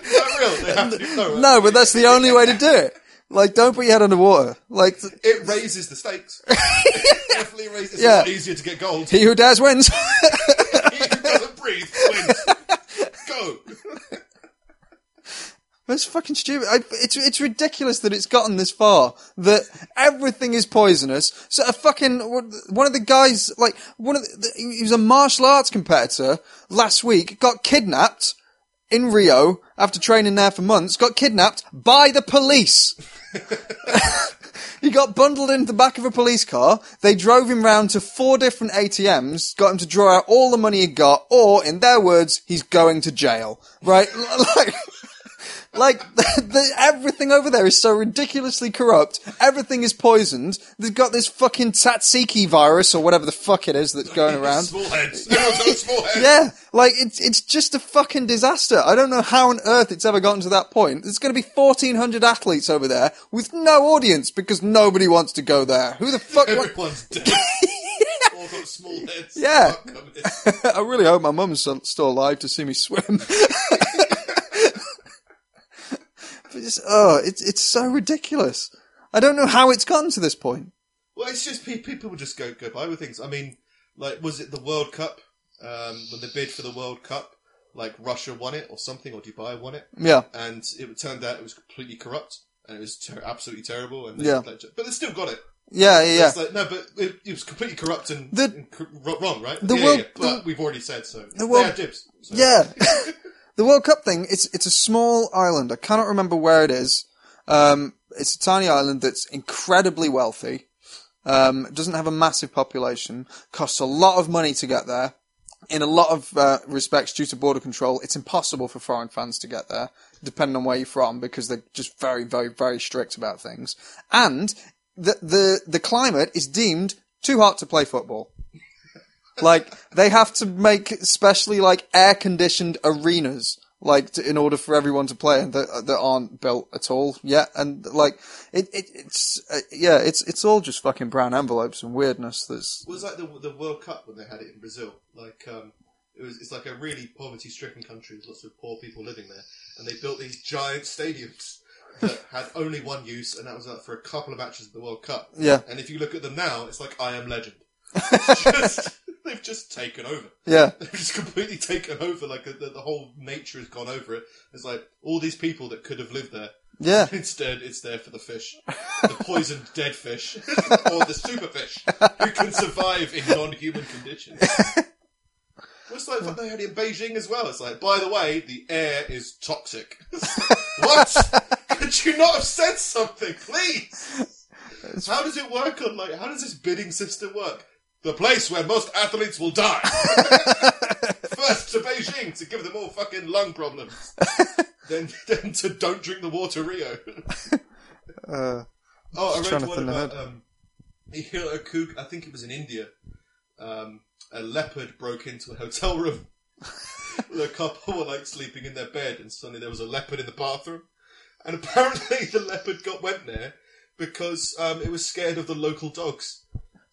Is that real? They have to do, no, no, but that's the only way to do it. Like, don't put your head under water. Like, It raises the stakes. it definitely raises It's Yeah. a lot easier to get gold. he who dares wins. he who doesn't breathe wins. Go. It's fucking stupid. I, it's it's ridiculous that it's gotten this far. That everything is poisonous. So a fucking one of the guys, like one of the, he was a martial arts competitor last week, got kidnapped in Rio after training there for months. Got kidnapped by the police. He got bundled into the back of a police car. They drove him round to four different ATMs, got him to draw out all the money he got, or, in their words, he's going to jail. Right? like, like the, the, everything over there is so ridiculously corrupt. Everything is poisoned. They've got this fucking Tatsiki virus or whatever the fuck it is that's going around. Small heads. Small heads. Yeah, like it's it's just a fucking disaster. I don't know how on earth it's ever gotten to that point. There's going to be 1,400 athletes over there with no audience because nobody wants to go there. Who the fuck? wa- Everyone's dead. Small heads. Yeah. Fuck coming in. I really hope my mum's still alive to see me swim. It's, oh, it's it's so ridiculous. I don't know how it's gotten to this point. Well, it's just people just go go by with things. I mean, like, was it the World Cup um, when they bid for the World Cup? Like Russia won it or something, or Dubai won it, Yeah, and it turned out it was completely corrupt and it was ter- absolutely terrible. And Yeah. like, but they still got it. yeah, yeah. yeah. It's like no, but it, it was completely corrupt and, The- and cor- wrong, right? the yeah, World- yeah, but the- we've already said so. the World- dibs. So. Yeah. the World Cup thing, it's it's a small island. I cannot remember where it is. Um, it's a tiny island that's incredibly wealthy. Um, doesn't have a massive population. Costs a lot of money to get there. In a lot of uh, respects, due to border control, it's impossible for foreign fans to get there, depending on where you're from, because they're just very, very, very strict about things. And the the the climate is deemed too hot to play football. Like they have to make especially like air conditioned arenas, like to, in order for everyone to play, and that that aren't built at all yet. And like it, it it's uh, yeah, it's it's all just fucking brown envelopes and weirdness. That's It was like the the World Cup when they had it in Brazil. Like um, it was it's like a really poverty stricken country with lots of poor people living there, and they built these giant stadiums that had only one use, and that was like for a couple of matches of the World Cup. yeah, And if you look at them now, it's like I am Legend. Just, they've just taken over. yeah, They've just completely taken over. Like the, the whole nature has gone over it. It's like all these people that could have lived there. yeah. Instead, it's there for the fish, the poisoned dead fish, or the super fish who can survive in non-human conditions. It's like what they had in Beijing as well. It's like, by the way, the air is toxic. what? Could you not have said something, please? How does it work on like? How does this bidding system work? The place where most athletes will die. First to Beijing to give them all fucking lung problems. then, then to don't drink the water Rio. Uh, Oh, I read trying to one about um, you hear a kook. I think it was in India. Um, a leopard broke into a hotel room. the couple were like sleeping in their bed, and suddenly there was a leopard in the bathroom. And apparently, the leopard got went there because um, it was scared of the local dogs.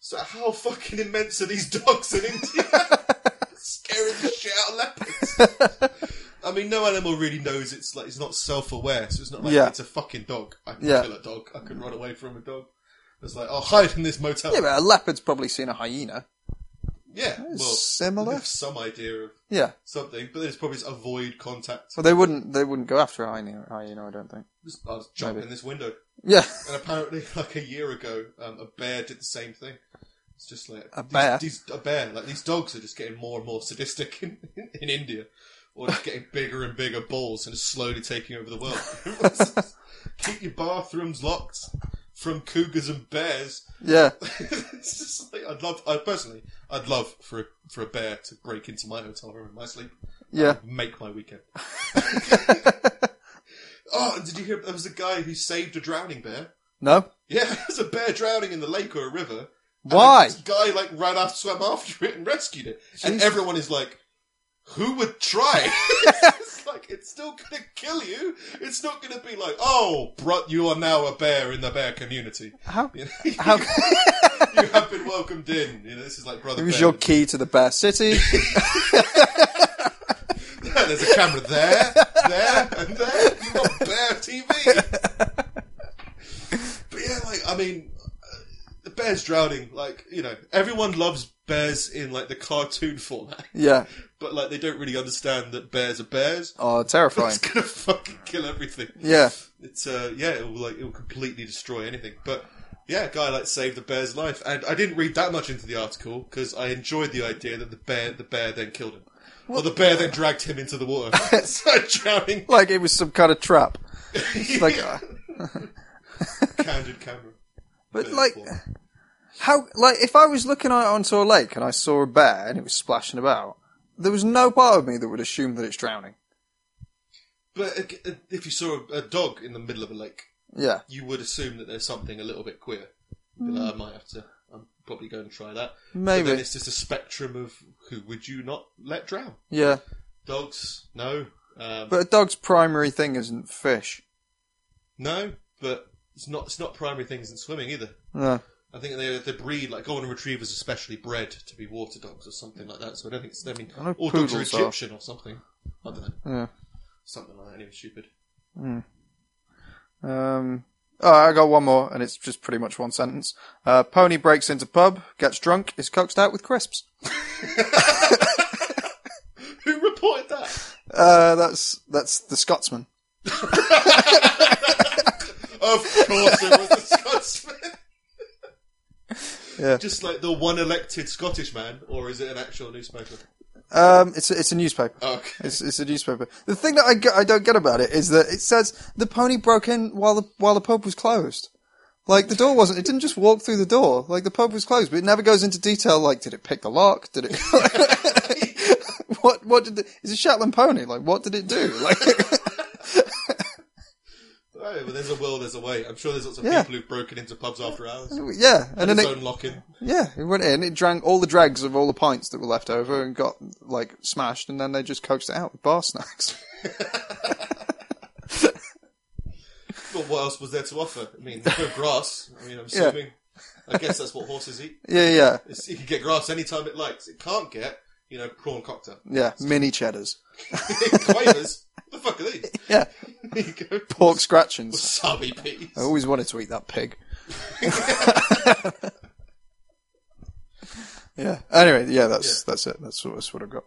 So how fucking immense are these dogs in India? Scaring the shit out of leopards. I mean, no animal really knows it's like it's not self-aware, so it's not like Yeah. it's a fucking dog. I can Yeah. kill a dog. I can run away from a dog. It's like I'll hide in this motel. Yeah, but a leopard's probably seen a hyena. Yeah, well, similar. they have some idea of Yeah. something, but then it's probably just avoid contact. Well, they wouldn't. They wouldn't go after a hyena. hyena I don't think. Just, I'll just jump Maybe. in this window. Yeah. And apparently, like a year ago, um, a bear did the same thing. It's just like A bear? These, a bear. Like these dogs are just getting more and more sadistic in, in India, or just getting bigger and bigger balls and just slowly taking over the world. Keep your bathrooms locked from cougars and bears. Yeah. it's just like I'd love. I personally, I'd love for a, for a bear to break into my hotel room in my sleep. Yeah. Make my weekend. oh, and did you hear? There was a guy who saved a drowning bear. No. Yeah, there's a bear drowning in the lake or a river. Why? this guy like ran after, swam after it, and rescued it. And everyone is like, "Who would try?" it's like it's still gonna kill you. It's not gonna be like, "Oh, bro, you are now a bear in the bear community." How? You, know, How? you have been welcomed in. You know, this is like brother. Was your key to the Bear City. There's a camera there, there, and there. You've got bear TV. but yeah, like I mean, bear's drowning. Like you know, everyone loves bears in like the cartoon format, yeah. but like they don't really understand that bears are bears. Oh, terrifying. It's gonna fucking kill everything. Yeah. It's uh yeah, it will like it will completely destroy anything. But yeah, guy like saved the bear's life, and I didn't read that much into the article because I enjoyed the idea that the bear the bear then killed him, or the bear then dragged him into the water, started drowning. Like it was some kind of trap. Like, uh, candid camera. but like, form. How? Like, if I was looking out onto a lake and I saw a bear and it was splashing about, there was no part of me that would assume that it's drowning. But uh, if you saw a, a dog in the middle of a lake, Yeah. you would assume that there's something a little bit queer. Be like, I might have to. I'm probably going to try that. But Maybe. then it's just a spectrum of who would you not let drown? Yeah. Dogs, no. Um, But a dog's primary thing isn't fish. no, but it's not. It's not primary things in swimming either. No. I think they they breed like golden retrievers, especially bred to be water dogs or something like that. So I don't think it's. I mean, I all dogs are. Egyptian or something. I don't know, Yeah. something like that. Anyway, stupid. Um. Oh, I got one more, and it's just pretty much one sentence. Uh, pony breaks into pub, gets drunk, is coaxed out with crisps. Who reported that? Uh, that's that's the Scotsman. Of course, it was the Scotsman. Yeah. Just like the one elected Scottish man, or is it an actual newspaper? Um, it's a, it's a newspaper. Oh, okay. It's, it's a newspaper. The thing that I, get, I don't get about it is that it says the pony broke in while the while the pub was closed. Like the door wasn't. It didn't just walk through the door. Like the pub was closed, but it never goes into detail. Like, did it pick the lock? Did it? what what did the? Is a Shetland pony? Like, what did it do? Like, Right, but there's a will, there's a way. I'm sure there's lots of Yeah. people who've broken into pubs after hours. yeah, and then its it, yeah, it went in. It drank all the dregs of all the pints that were left over and got like smashed, and then they just coaxed it out with bar snacks. But what else was there to offer? I mean, no grass. I mean, I'm assuming. I guess that's what horses eat. Yeah, yeah, It's, it can get grass anytime it likes. It can't get, you know, prawn cocktail. yeah. Mini cheddars. Quavers? what the fuck are these? Yeah, There you go. pork scratchings. Wasabi peas. I always wanted to eat that pig. yeah. Anyway, yeah, that's Yeah. that's it. That's what, that's what I've got.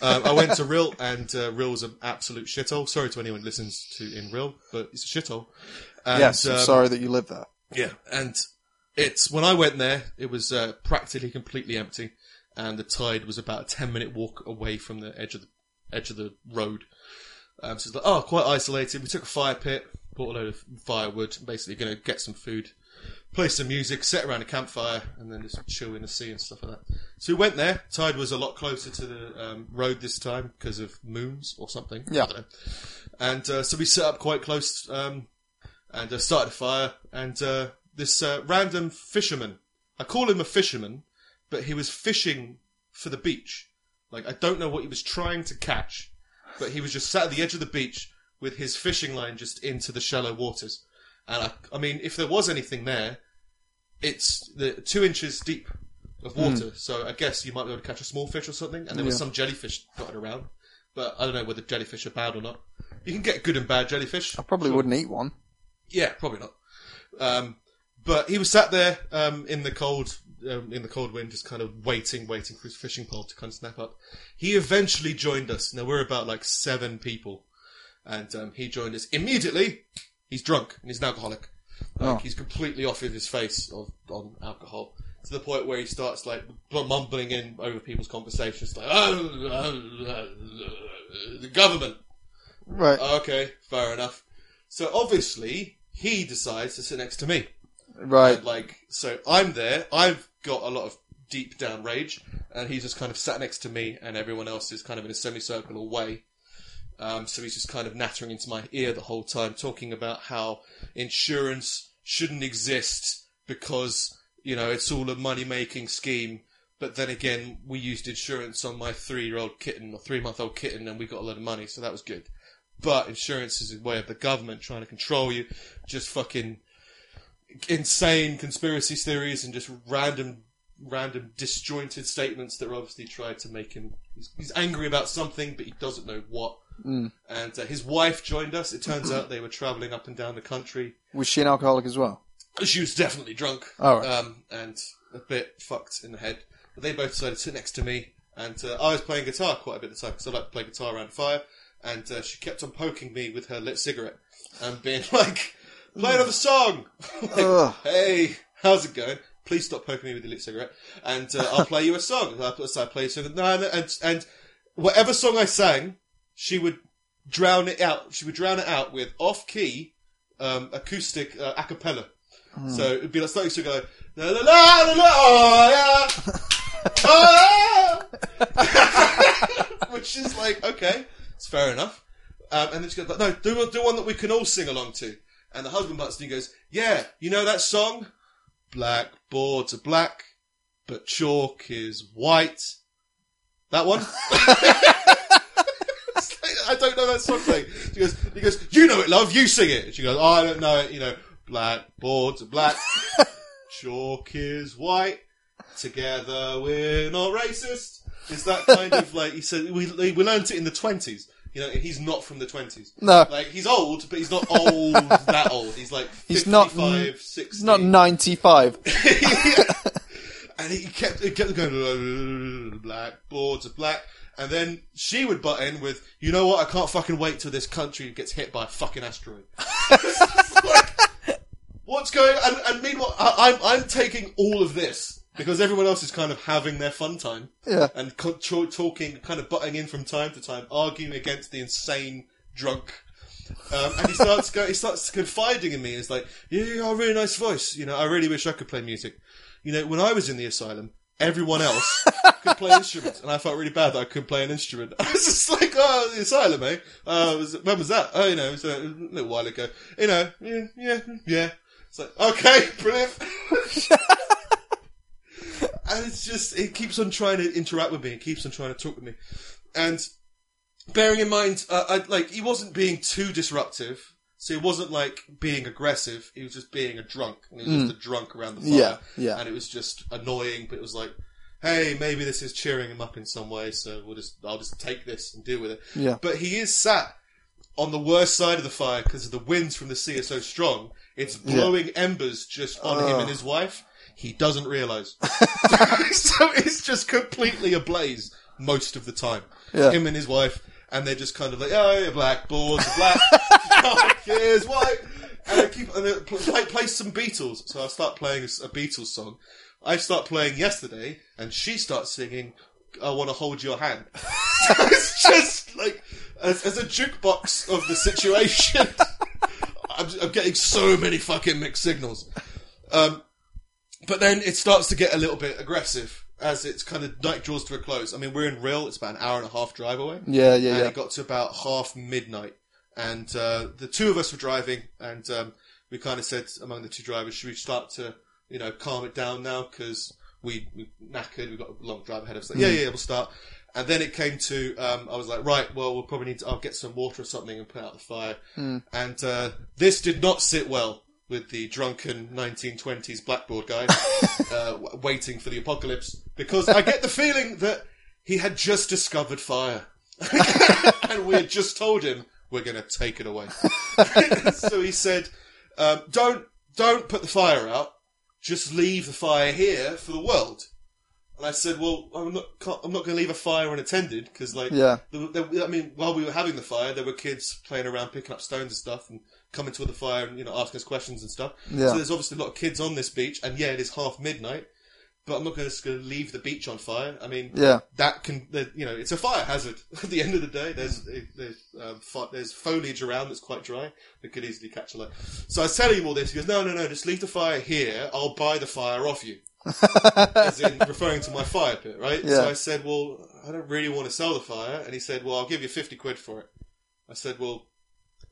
um, I went to Rhyl, and uh, Rhyl was an absolute shithole. Sorry to anyone who listens to in Rhyl, but it's a shithole. And, yes, I'm um, sorry that you live there. Yeah, and it's when I went there, it was uh, practically completely empty, and the tide was about a ten minute walk away from the edge of the edge of the road. Um, so it's like, oh, quite isolated. We took a fire pit, bought a load of firewood, basically going to get some food, play some music, sit around a campfire, and then just chill in the sea and stuff like that. So we went there. Tide was a lot closer to the um, road this time because of moons or something. Yeah. I don't know. And uh, so we set up quite close um, and uh, started a fire. And uh, this uh, random fisherman, I call him a fisherman, but he was fishing for the beach. Like I don't know what he was trying to catch, but he was just sat at the edge of the beach with his fishing line just into the shallow waters. And I, I mean, if there was anything there, it's the two inches deep of water. So I guess you might be able to catch a small fish or something. And there was Yeah. some jellyfish dotted around. but I don't know whether jellyfish are bad or not. You can get good and bad jellyfish. I probably Sure. wouldn't eat one. Yeah, probably not. Um, but he was sat there um, in the cold, um, in the cold wind, just kind of waiting, waiting for his fishing pole to kind of snap up. He eventually joined us. Now we're about like seven people, and um, he joined us immediately. He's drunk and he's an alcoholic. Like, Oh. He's completely off of his face of, on alcohol to the point where he starts like mumbling in over people's conversations, like oh, oh, oh, oh, the government. Right. Okay, fair enough. So obviously he decides to sit next to me. Right. And, like, so I'm there. I've got a lot of deep down rage, and he's just kind of sat next to me, and everyone else is kind of in a semicircle away. Um, so he's just kind of nattering into my ear the whole time, talking about how insurance shouldn't exist because you know it's all a money making scheme. But then again, we used insurance on my three year old kitten or three month old kitten, and we got a lot of money, so that was good. But insurance is a way of the government trying to control you. Just fucking insane conspiracy theories and just random, random disjointed statements that are obviously tried to make him. He's, he's angry about something, but he doesn't know what. Mm. And uh, his wife joined us. It turns out they were travelling up and down the country. Was she an alcoholic as well? She was definitely drunk Oh, right. um, and a bit fucked in the head. But they both decided to sit next to me, and uh, I was playing guitar quite a bit of the time because I like to play guitar around fire. And uh, she kept on poking me with her lit cigarette and being like, "Play another song." Ugh. hey, how's it going? Please stop poking me with the lit cigarette, and uh, I'll play you a song. I, so I play a song, no, and and whatever song I sang, she would drown it out. She would drown it out with off key um, acoustic uh, a cappella. So it'd be like starting to go la la la la la oh, yeah. oh, yeah. which is like okay, it's fair enough. Um, and then she goes, like, no, do do one that we can all sing along to. And the husband butts in and goes, yeah, you know that song, black boards are black, but chalk is white. That one. I don't know that song thing. She goes, he goes, you know it, love, you sing it. She goes, oh, I don't know it, you know, black boards are black, chalk is white, together we're not racist. It's that kind of like, he said, we, we learned it in the 20s. You know, he's not from the 20s. No. Like, he's old, but he's not old, that old. He's like 55, He's not- 60. It's not 95. and he kept, he kept going, black boards are black. And then she would butt in with, you know what, I can't fucking wait till this country gets hit by a fucking asteroid. Like, what's going and, and meanwhile, I, I'm, I'm taking all of this because everyone else is kind of having their fun time. Yeah. And co- cho- talking, kind of butting in from time to time, arguing against the insane drunk. Um, and he starts go, he starts confiding in me. He's like, "Yeah, you got a really nice voice. You know, I really wish I could play music. You know, when I was in the asylum, everyone else could play instruments, and I felt really bad that I couldn't play an instrument. I was just like, oh, the asylum, eh? Uh, was when was that? Oh, you know, it was a little while ago. You know, yeah, yeah, yeah. It's like, okay, brilliant. and it's just, it keeps on trying to interact with me. It keeps on trying to talk with me. And bearing in mind, uh, I, like, he wasn't being too disruptive. So he wasn't like being aggressive. He was just being a drunk. And he was just a drunk around the fire. Yeah, yeah. And it was just annoying, but it was like, hey, maybe this is cheering him up in some way, so we'll just, I'll just take this and deal with it. Yeah. But he is sat on the worst side of the fire because the winds from the sea are so strong. It's blowing embers just on him and his wife. He doesn't realise. so it's just completely ablaze most of the time. Yeah. Him and his wife, and they're just kind of like, oh, yeah, black boards, black, oh, here's white. And I keep, and they play, play some Beatles. So I start playing a Beatles song. I start playing yesterday, and she starts singing, I want to hold your hand. it's just like, as, as a jukebox of the situation, I'm, I'm getting so many fucking mixed signals. Um, but then it starts to get a little bit aggressive as it's kind of night draws to a close. I mean, we're in Rhyl; it's about an hour and a half drive away. Yeah, yeah, and yeah. it got to about half midnight, and uh, the two of us were driving, and um, we kind of said among the two drivers, should we start to, you know, calm it down now because we we knackered, we've got a long drive ahead of us. Like, yeah, Mm. yeah, we'll start. And then it came to, um, I was like, right, well, we'll probably need to, I'll get some water or something and put out the fire. Mm. And uh, this did not sit well with the drunken 1920s blackboard guy uh, w- waiting for the apocalypse because I get the feeling that he had just discovered fire and we had just told him we're going to take it away. so he said, um, "Don't don't put the fire out. Just leave the fire here for the world." And I said, "Well, I'm not can't, I'm not going to leave a fire unattended because, like, Yeah. there, there, I mean, while we were having the fire, there were kids playing around, picking up stones and stuff, and coming toward the fire and you know asking us questions and stuff. Yeah. So there's obviously a lot of kids on this beach, and yeah, it is half midnight." But I'm not going to leave the beach on fire. I mean, Yeah. that can, you know, it's a fire hazard. At the end of the day, there's there's um, fi- there's foliage around that's quite dry that could easily catch a light. So I was telling him all this. He goes, "No, no, no, just leave the fire here. I'll buy the fire off you." As in referring to my fire pit, right? Yeah. So I said, "Well, I don't really want to sell the fire," and he said, "Well, I'll give you fifty quid for it." I said, "Well,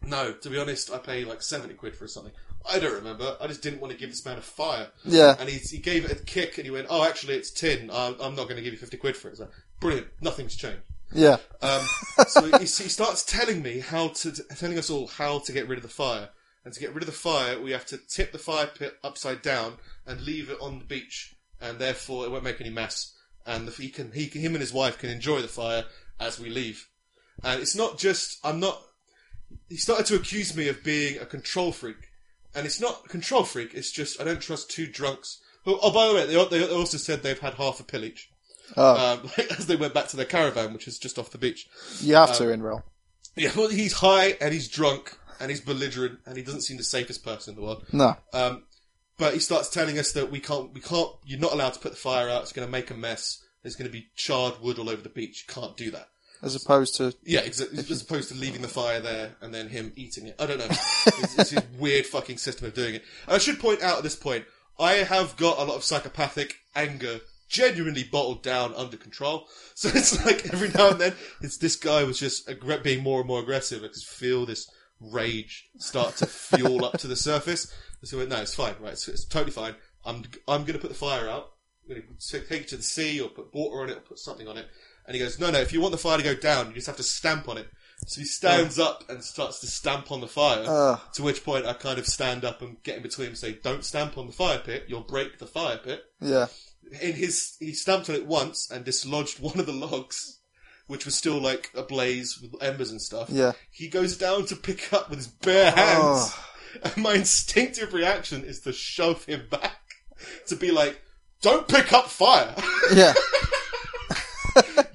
no. To be honest, I pay like seventy quid for something. I don't remember. I just didn't want to give this man a fire." Yeah. And he, he gave it a kick and he went, Oh, actually, it's tin. I'm, I'm not going to give you 50 quid for it. It's like, Brilliant. Nothing's changed. Yeah. Um, so he, he starts telling me how to, telling us all how to get rid of the fire. And to get rid of the fire, we have to tip the fire pit upside down and leave it on the beach. And therefore, it won't make any mess. And the, he can, he him and his wife can enjoy the fire as we leave. And it's not just, I'm not, he started to accuse me of being a control freak. And it's not a control freak, it's just I don't trust two drunks. Oh, oh by the way, they, they also said they've had half a pill each. Oh, Um, as they went back to their caravan, which is just off the beach. you have um, to in real. Yeah, well, he's high and he's drunk and he's belligerent and he doesn't seem the safest person in the world. No. Um, but he starts telling us that we can't, we can't, you're not allowed to put the fire out. It's going to make a mess. There's going to be charred wood all over the beach. You can't do that. As opposed to Yeah, as opposed to leaving the fire there and then him eating it. I don't know. it's, it's his weird fucking system of doing it. And I should point out at this point, I have got a lot of psychopathic anger genuinely bottled down under control. So it's like every now and then, it's this guy was just aggr- being more and more aggressive. I could feel this rage start to fuel up to the surface. So I went, no, it's fine, right? It's, it's totally fine. I'm I'm going to put the fire out. I'm going to take it to the sea or put water on it or put something on it. And he goes, no, no, if you want the fire to go down, you just have to stamp on it. So he stands oh. up and starts to stamp on the fire. Ugh. To which point I kind of stand up and get in between him and say, don't stamp on the fire pit, you'll break the fire pit. yeah. In his, he stamped on it once and dislodged one of the logs, which was still like ablaze with embers and stuff. Yeah. He goes down to pick up with his bare hands. And my instinctive reaction is to shove him back. To be like, don't pick up fire. Yeah.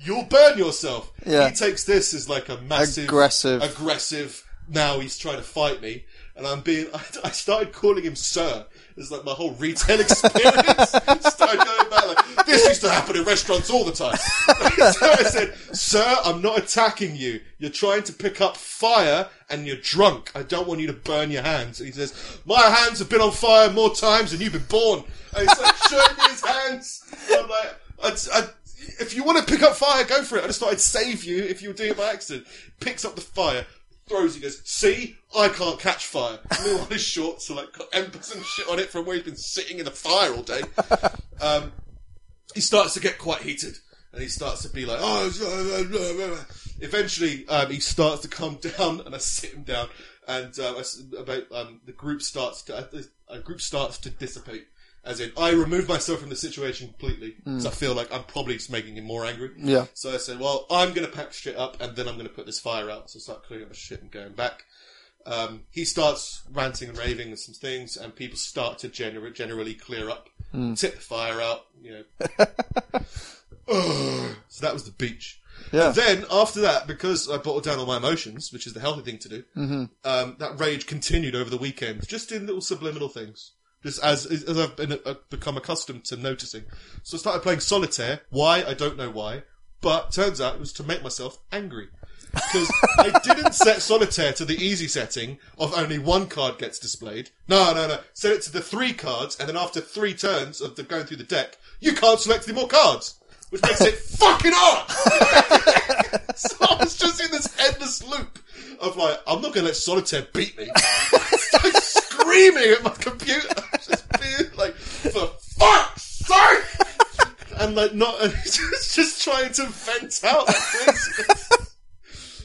You'll burn yourself. Yeah. He takes this as like a massive, Aggressive. aggressive. Now he's trying to fight me, and I'm being. I, I started calling him sir. It's like my whole retail experience started going back. Like this used to happen in restaurants all the time. so I said, "Sir, I'm not attacking you. You're trying to pick up fire, and you're drunk. I don't want you to burn your hands." And he says, "My hands have been on fire more times than you've been born." And he's like showing me his hands. I'm like, I, I, if you want to pick up fire, go for it. I just thought I'd save you if you were doing it by accident. Picks up the fire, throws it, goes, see, I can't catch fire. Meanwhile, his shorts are like got embers and shit on it from where he's been sitting in the fire all day. Um, he starts to get quite heated. And he starts to be like, oh, eventually, um, he starts to calm down and I sit him down and, um, I about, um, the group starts to, uh, a group starts to dissipate. As in, I remove myself from the situation completely because I feel like I'm probably just making him more angry. Yeah. So I said, well, I'm going to pack shit up and then I'm going to put this fire out. So I start clearing up my shit and going back. Um, he starts ranting and raving and some things, and people start to gener- generally clear up, tip the fire out, you know. Ugh. so that was the beach. Yeah. Then after that, because I bottled down all my emotions, which is the healthy thing to do, um, that rage continued over the weekend, just in little subliminal things. Just as as I've been uh, become accustomed to noticing. So I started playing solitaire. Why? I don't know why. But turns out it was to make myself angry. Because I didn't set solitaire to the easy setting of only one card gets displayed. No, no, no. Set it to the three cards, and then after three turns of the going through the deck, you can't select any more cards. Which makes it fucking hard! so I was just in this endless loop of like, I'm not gonna let solitaire beat me. Like screaming at my computer. Just being like, for fuck's sake! And like not, just, just trying to vent out.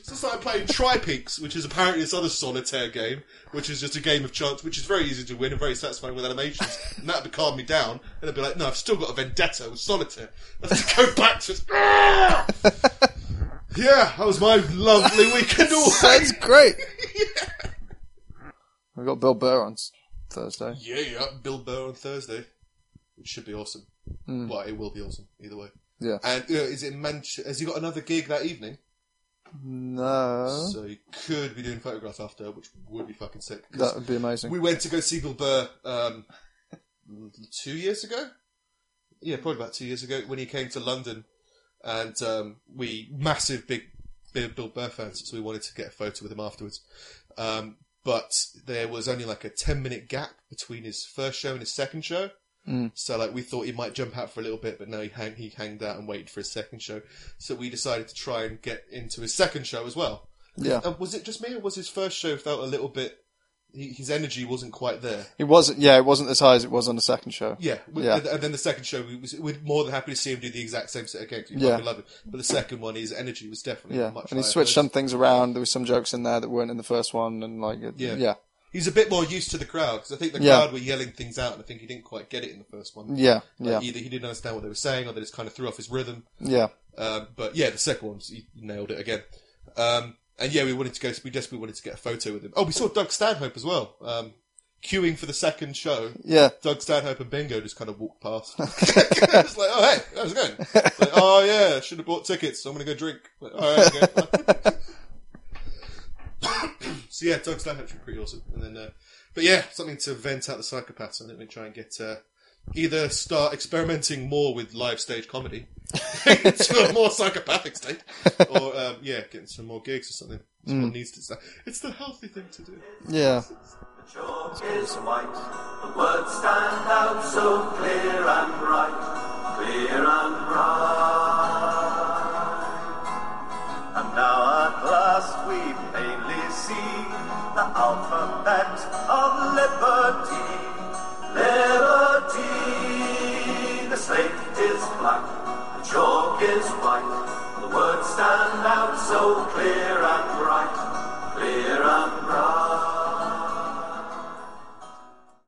So I started playing Tri-Peaks, which is apparently this other solitaire game, which is just a game of chance, which is very easy to win and very satisfying with animations. And that would calm me down. And I'd be like, no, I've still got a vendetta with solitaire. I have to go back to... Yeah, that was my lovely weekend away. Sounds great. We've got Bill Burr on Thursday. Yeah, yeah, Bill Burr on Thursday, which should be awesome. Well, it will be awesome either way. Yeah. And is it Manch- Has he got another gig that evening? No. So he could be doing photographs after, which would be fucking sick. That would be amazing. we went to go see Bill Burr um, two years ago. Yeah, probably about two years ago when he came to London, and um, we massive big, big Bill Burr fans, so we wanted to get a photo with him afterwards. Um, but there was only like a ten minute gap between his first show and his second show. So like we thought he might jump out for a little bit, but no, he hang, he hanged out and waited for his second show. So we decided to try and get into his second show as well. Yeah. Uh, was it just me, or was his first show felt a little bit? His energy wasn't quite there. It wasn't. Yeah, it wasn't as high as it was on the second show. Yeah, we- Yeah. And, and then the second show, we was, we're more than happy to see him do the exact same set again. Yeah. love it. But the second one, his energy was definitely Yeah, much. and he switched some things around. There was some jokes in there that weren't in the first one, and like, Yeah. yeah, He's a bit more used to the crowd because I think the Yeah. crowd were yelling things out, and I think he didn't quite get it in the first one. yeah, Like, yeah, Either he didn't understand what they were saying, or they just kind of threw off his rhythm. yeah. Um, but yeah, the second one, he nailed it again. Um, and yeah, we wanted to go. We desperately wanted to get a photo with him. Oh, we saw Doug Stanhope as well. Um, queuing for the second show. Yeah. Doug Stanhope and Bingo just kind of walked past. it's like, oh hey, how's it going? It's like, oh yeah, should have bought tickets. So I'm gonna go drink. Like, All right, okay. so yeah, Doug Stanhope's been pretty awesome. And then, uh, but yeah, something to vent out the psychopaths. I think we try and get uh, either start experimenting more with live stage comedy to a more psychopathic state, or um, yeah, getting some more gigs or something. It's what needs to. It's the healthy thing to do. Yeah. The chalk is white, the words stand out so clear and bright, clear and alphabet of liberty. Liberty. The slate is black, the chalk is white, the words stand out so clear